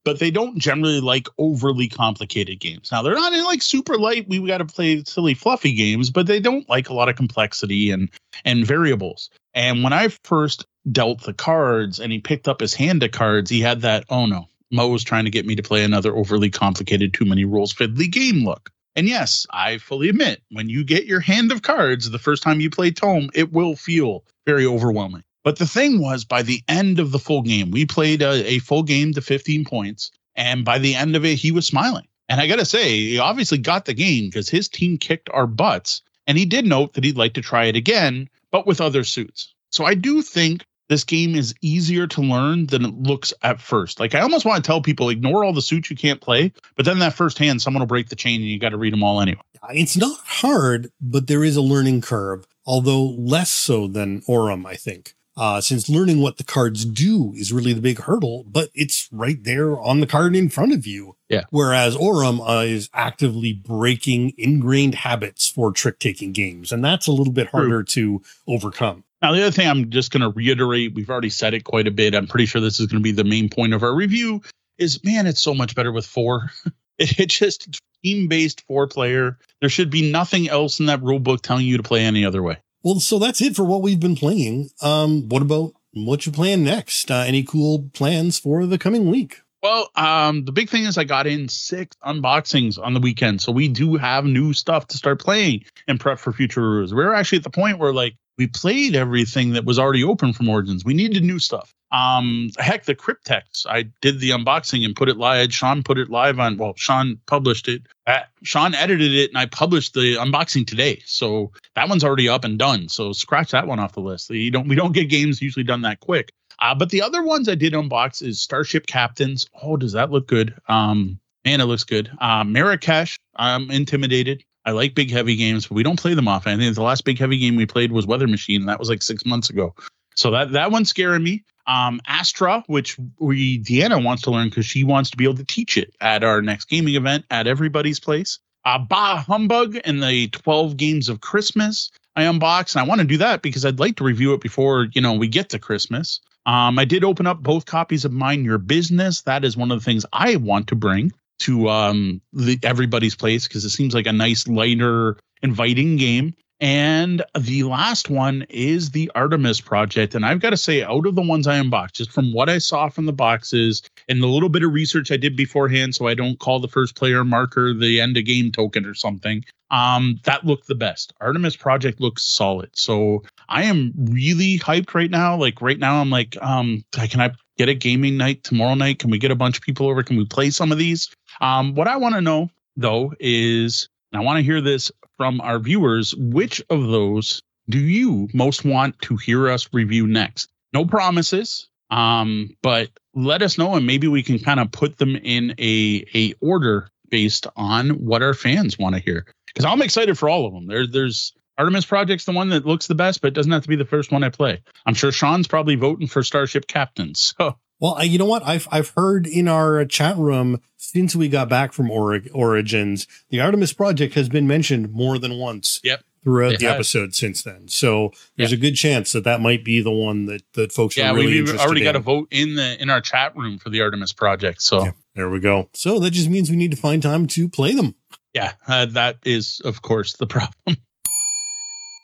but they don't generally like overly complicated games. Now they're not in like super light. We got to play silly, fluffy games, but they don't like a lot of complexity and and variables. And when I first dealt the cards and he picked up his hand of cards, he had that oh no, Moe was trying to get me to play another overly complicated, too many rules fiddly game look. And yes, I fully admit, when you get your hand of cards the first time you play Tome, it will feel very overwhelming. But the thing was, by the end of the full game, we played a, a full game to 15 points. And by the end of it, he was smiling. And I got to say, he obviously got the game because his team kicked our butts. And he did note that he'd like to try it again, but with other suits. So I do think this game is easier to learn than it looks at first. Like I almost want to tell people ignore all the suits you can't play, but then that first hand someone will break the chain and you got to read them all anyway. It's not hard, but there is a learning curve, although less so than Aurum, I think. Uh, since learning what the cards do is really the big hurdle, but it's right there on the card in front of you. Yeah. Whereas Aurum uh, is actively breaking ingrained habits for trick taking games, and that's a little bit harder True. to overcome. Now, the other thing I'm just going to reiterate, we've already said it quite a bit. I'm pretty sure this is going to be the main point of our review is man, it's so much better with four. it just team based four player. There should be nothing else in that rule book telling you to play any other way. Well, so that's it for what we've been playing. Um, what about what you plan next? Uh, any cool plans for the coming week? Well, um, the big thing is I got in six unboxings on the weekend, so we do have new stuff to start playing and prep for future reviews. We're actually at the point where like we played everything that was already open from Origins. We needed new stuff. Um, heck, the Cryptex. I did the unboxing and put it live. Sean put it live on. Well, Sean published it. Uh, Sean edited it, and I published the unboxing today. So that one's already up and done. So scratch that one off the list. You don't. We don't get games usually done that quick. Uh, but the other ones I did unbox is Starship Captains. Oh, does that look good? Um, man, it looks good. Uh, Marrakesh. I'm intimidated. I like big heavy games, but we don't play them often. I think the last big heavy game we played was Weather Machine, and that was like six months ago. So that that one's scaring me. Um, Astra, which we Deanna wants to learn because she wants to be able to teach it at our next gaming event at everybody's place. Uh, bah Humbug and the 12 games of Christmas I unboxed, and I want to do that because I'd like to review it before you know we get to Christmas. Um, I did open up both copies of Mind Your Business. That is one of the things I want to bring to um, the everybody's place because it seems like a nice, lighter, inviting game. And the last one is the Artemis project. And I've got to say, out of the ones I unboxed, just from what I saw from the boxes and the little bit of research I did beforehand, so I don't call the first player marker the end of game token or something, um, that looked the best. Artemis project looks solid. So I am really hyped right now. Like right now, I'm like, um, can I get a gaming night tomorrow night? Can we get a bunch of people over? Can we play some of these? Um, what I want to know though is, I want to hear this from our viewers. Which of those do you most want to hear us review next? No promises, um, but let us know, and maybe we can kind of put them in a a order based on what our fans want to hear. Because I'm excited for all of them. There, there's Artemis Project's the one that looks the best, but it doesn't have to be the first one I play. I'm sure Sean's probably voting for Starship Captain. So well, you know what? I've I've heard in our chat room since we got back from Orig- Origins, the Artemis project has been mentioned more than once. Yep. Throughout it the has. episode since then, so there's yep. a good chance that that might be the one that that folks yeah, are really we've already in. got a vote in the in our chat room for the Artemis project. So yeah, there we go. So that just means we need to find time to play them. Yeah, uh, that is of course the problem.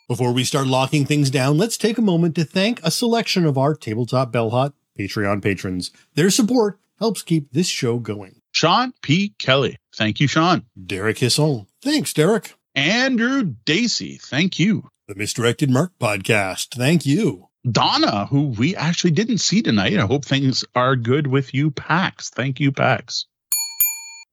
Before we start locking things down, let's take a moment to thank a selection of our tabletop bellhop Patreon patrons. Their support helps keep this show going. Sean P. Kelly. Thank you, Sean. Derek Hisson. Thanks, Derek. Andrew Dacey. Thank you. The Misdirected Mark Podcast. Thank you. Donna, who we actually didn't see tonight. I hope things are good with you, Pax. Thank you, Pax.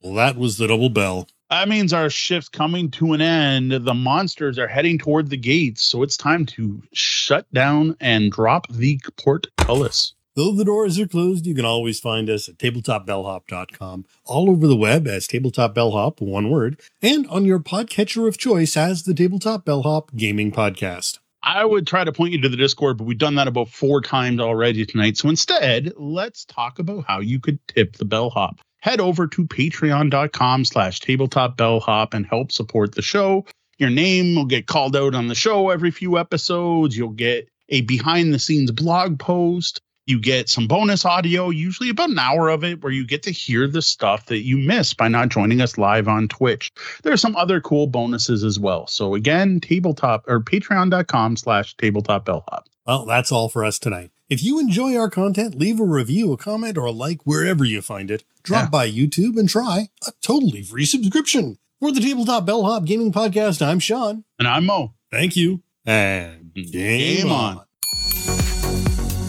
Well, that was the double bell. That means our shift's coming to an end. The monsters are heading toward the gates, so it's time to shut down and drop the portcullis. Though the doors are closed, you can always find us at tabletopbellhop.com, all over the web as Tabletop Bellhop, one word, and on your podcatcher of choice as the Tabletop Bellhop Gaming Podcast. I would try to point you to the Discord, but we've done that about four times already tonight. So instead, let's talk about how you could tip the bellhop. head over to patreon.com slash tabletop bellhop and help support the show. Your name will get called out on the show every few episodes. You'll get a behind the scenes blog post. You get some bonus audio, usually about an hour of it, where you get to hear the stuff that you miss by not joining us live on Twitch. There are some other cool bonuses as well. So again, tabletop or patreon.com slash tabletop bellhop. Well, that's all for us tonight. If you enjoy our content, leave a review, a comment, or a like wherever you find it. Drop Yeah. by YouTube and try a totally free subscription. For the Tabletop Bellhop Gaming Podcast, I'm Sean. And I'm Moe. Thank you. And game, Game on. on.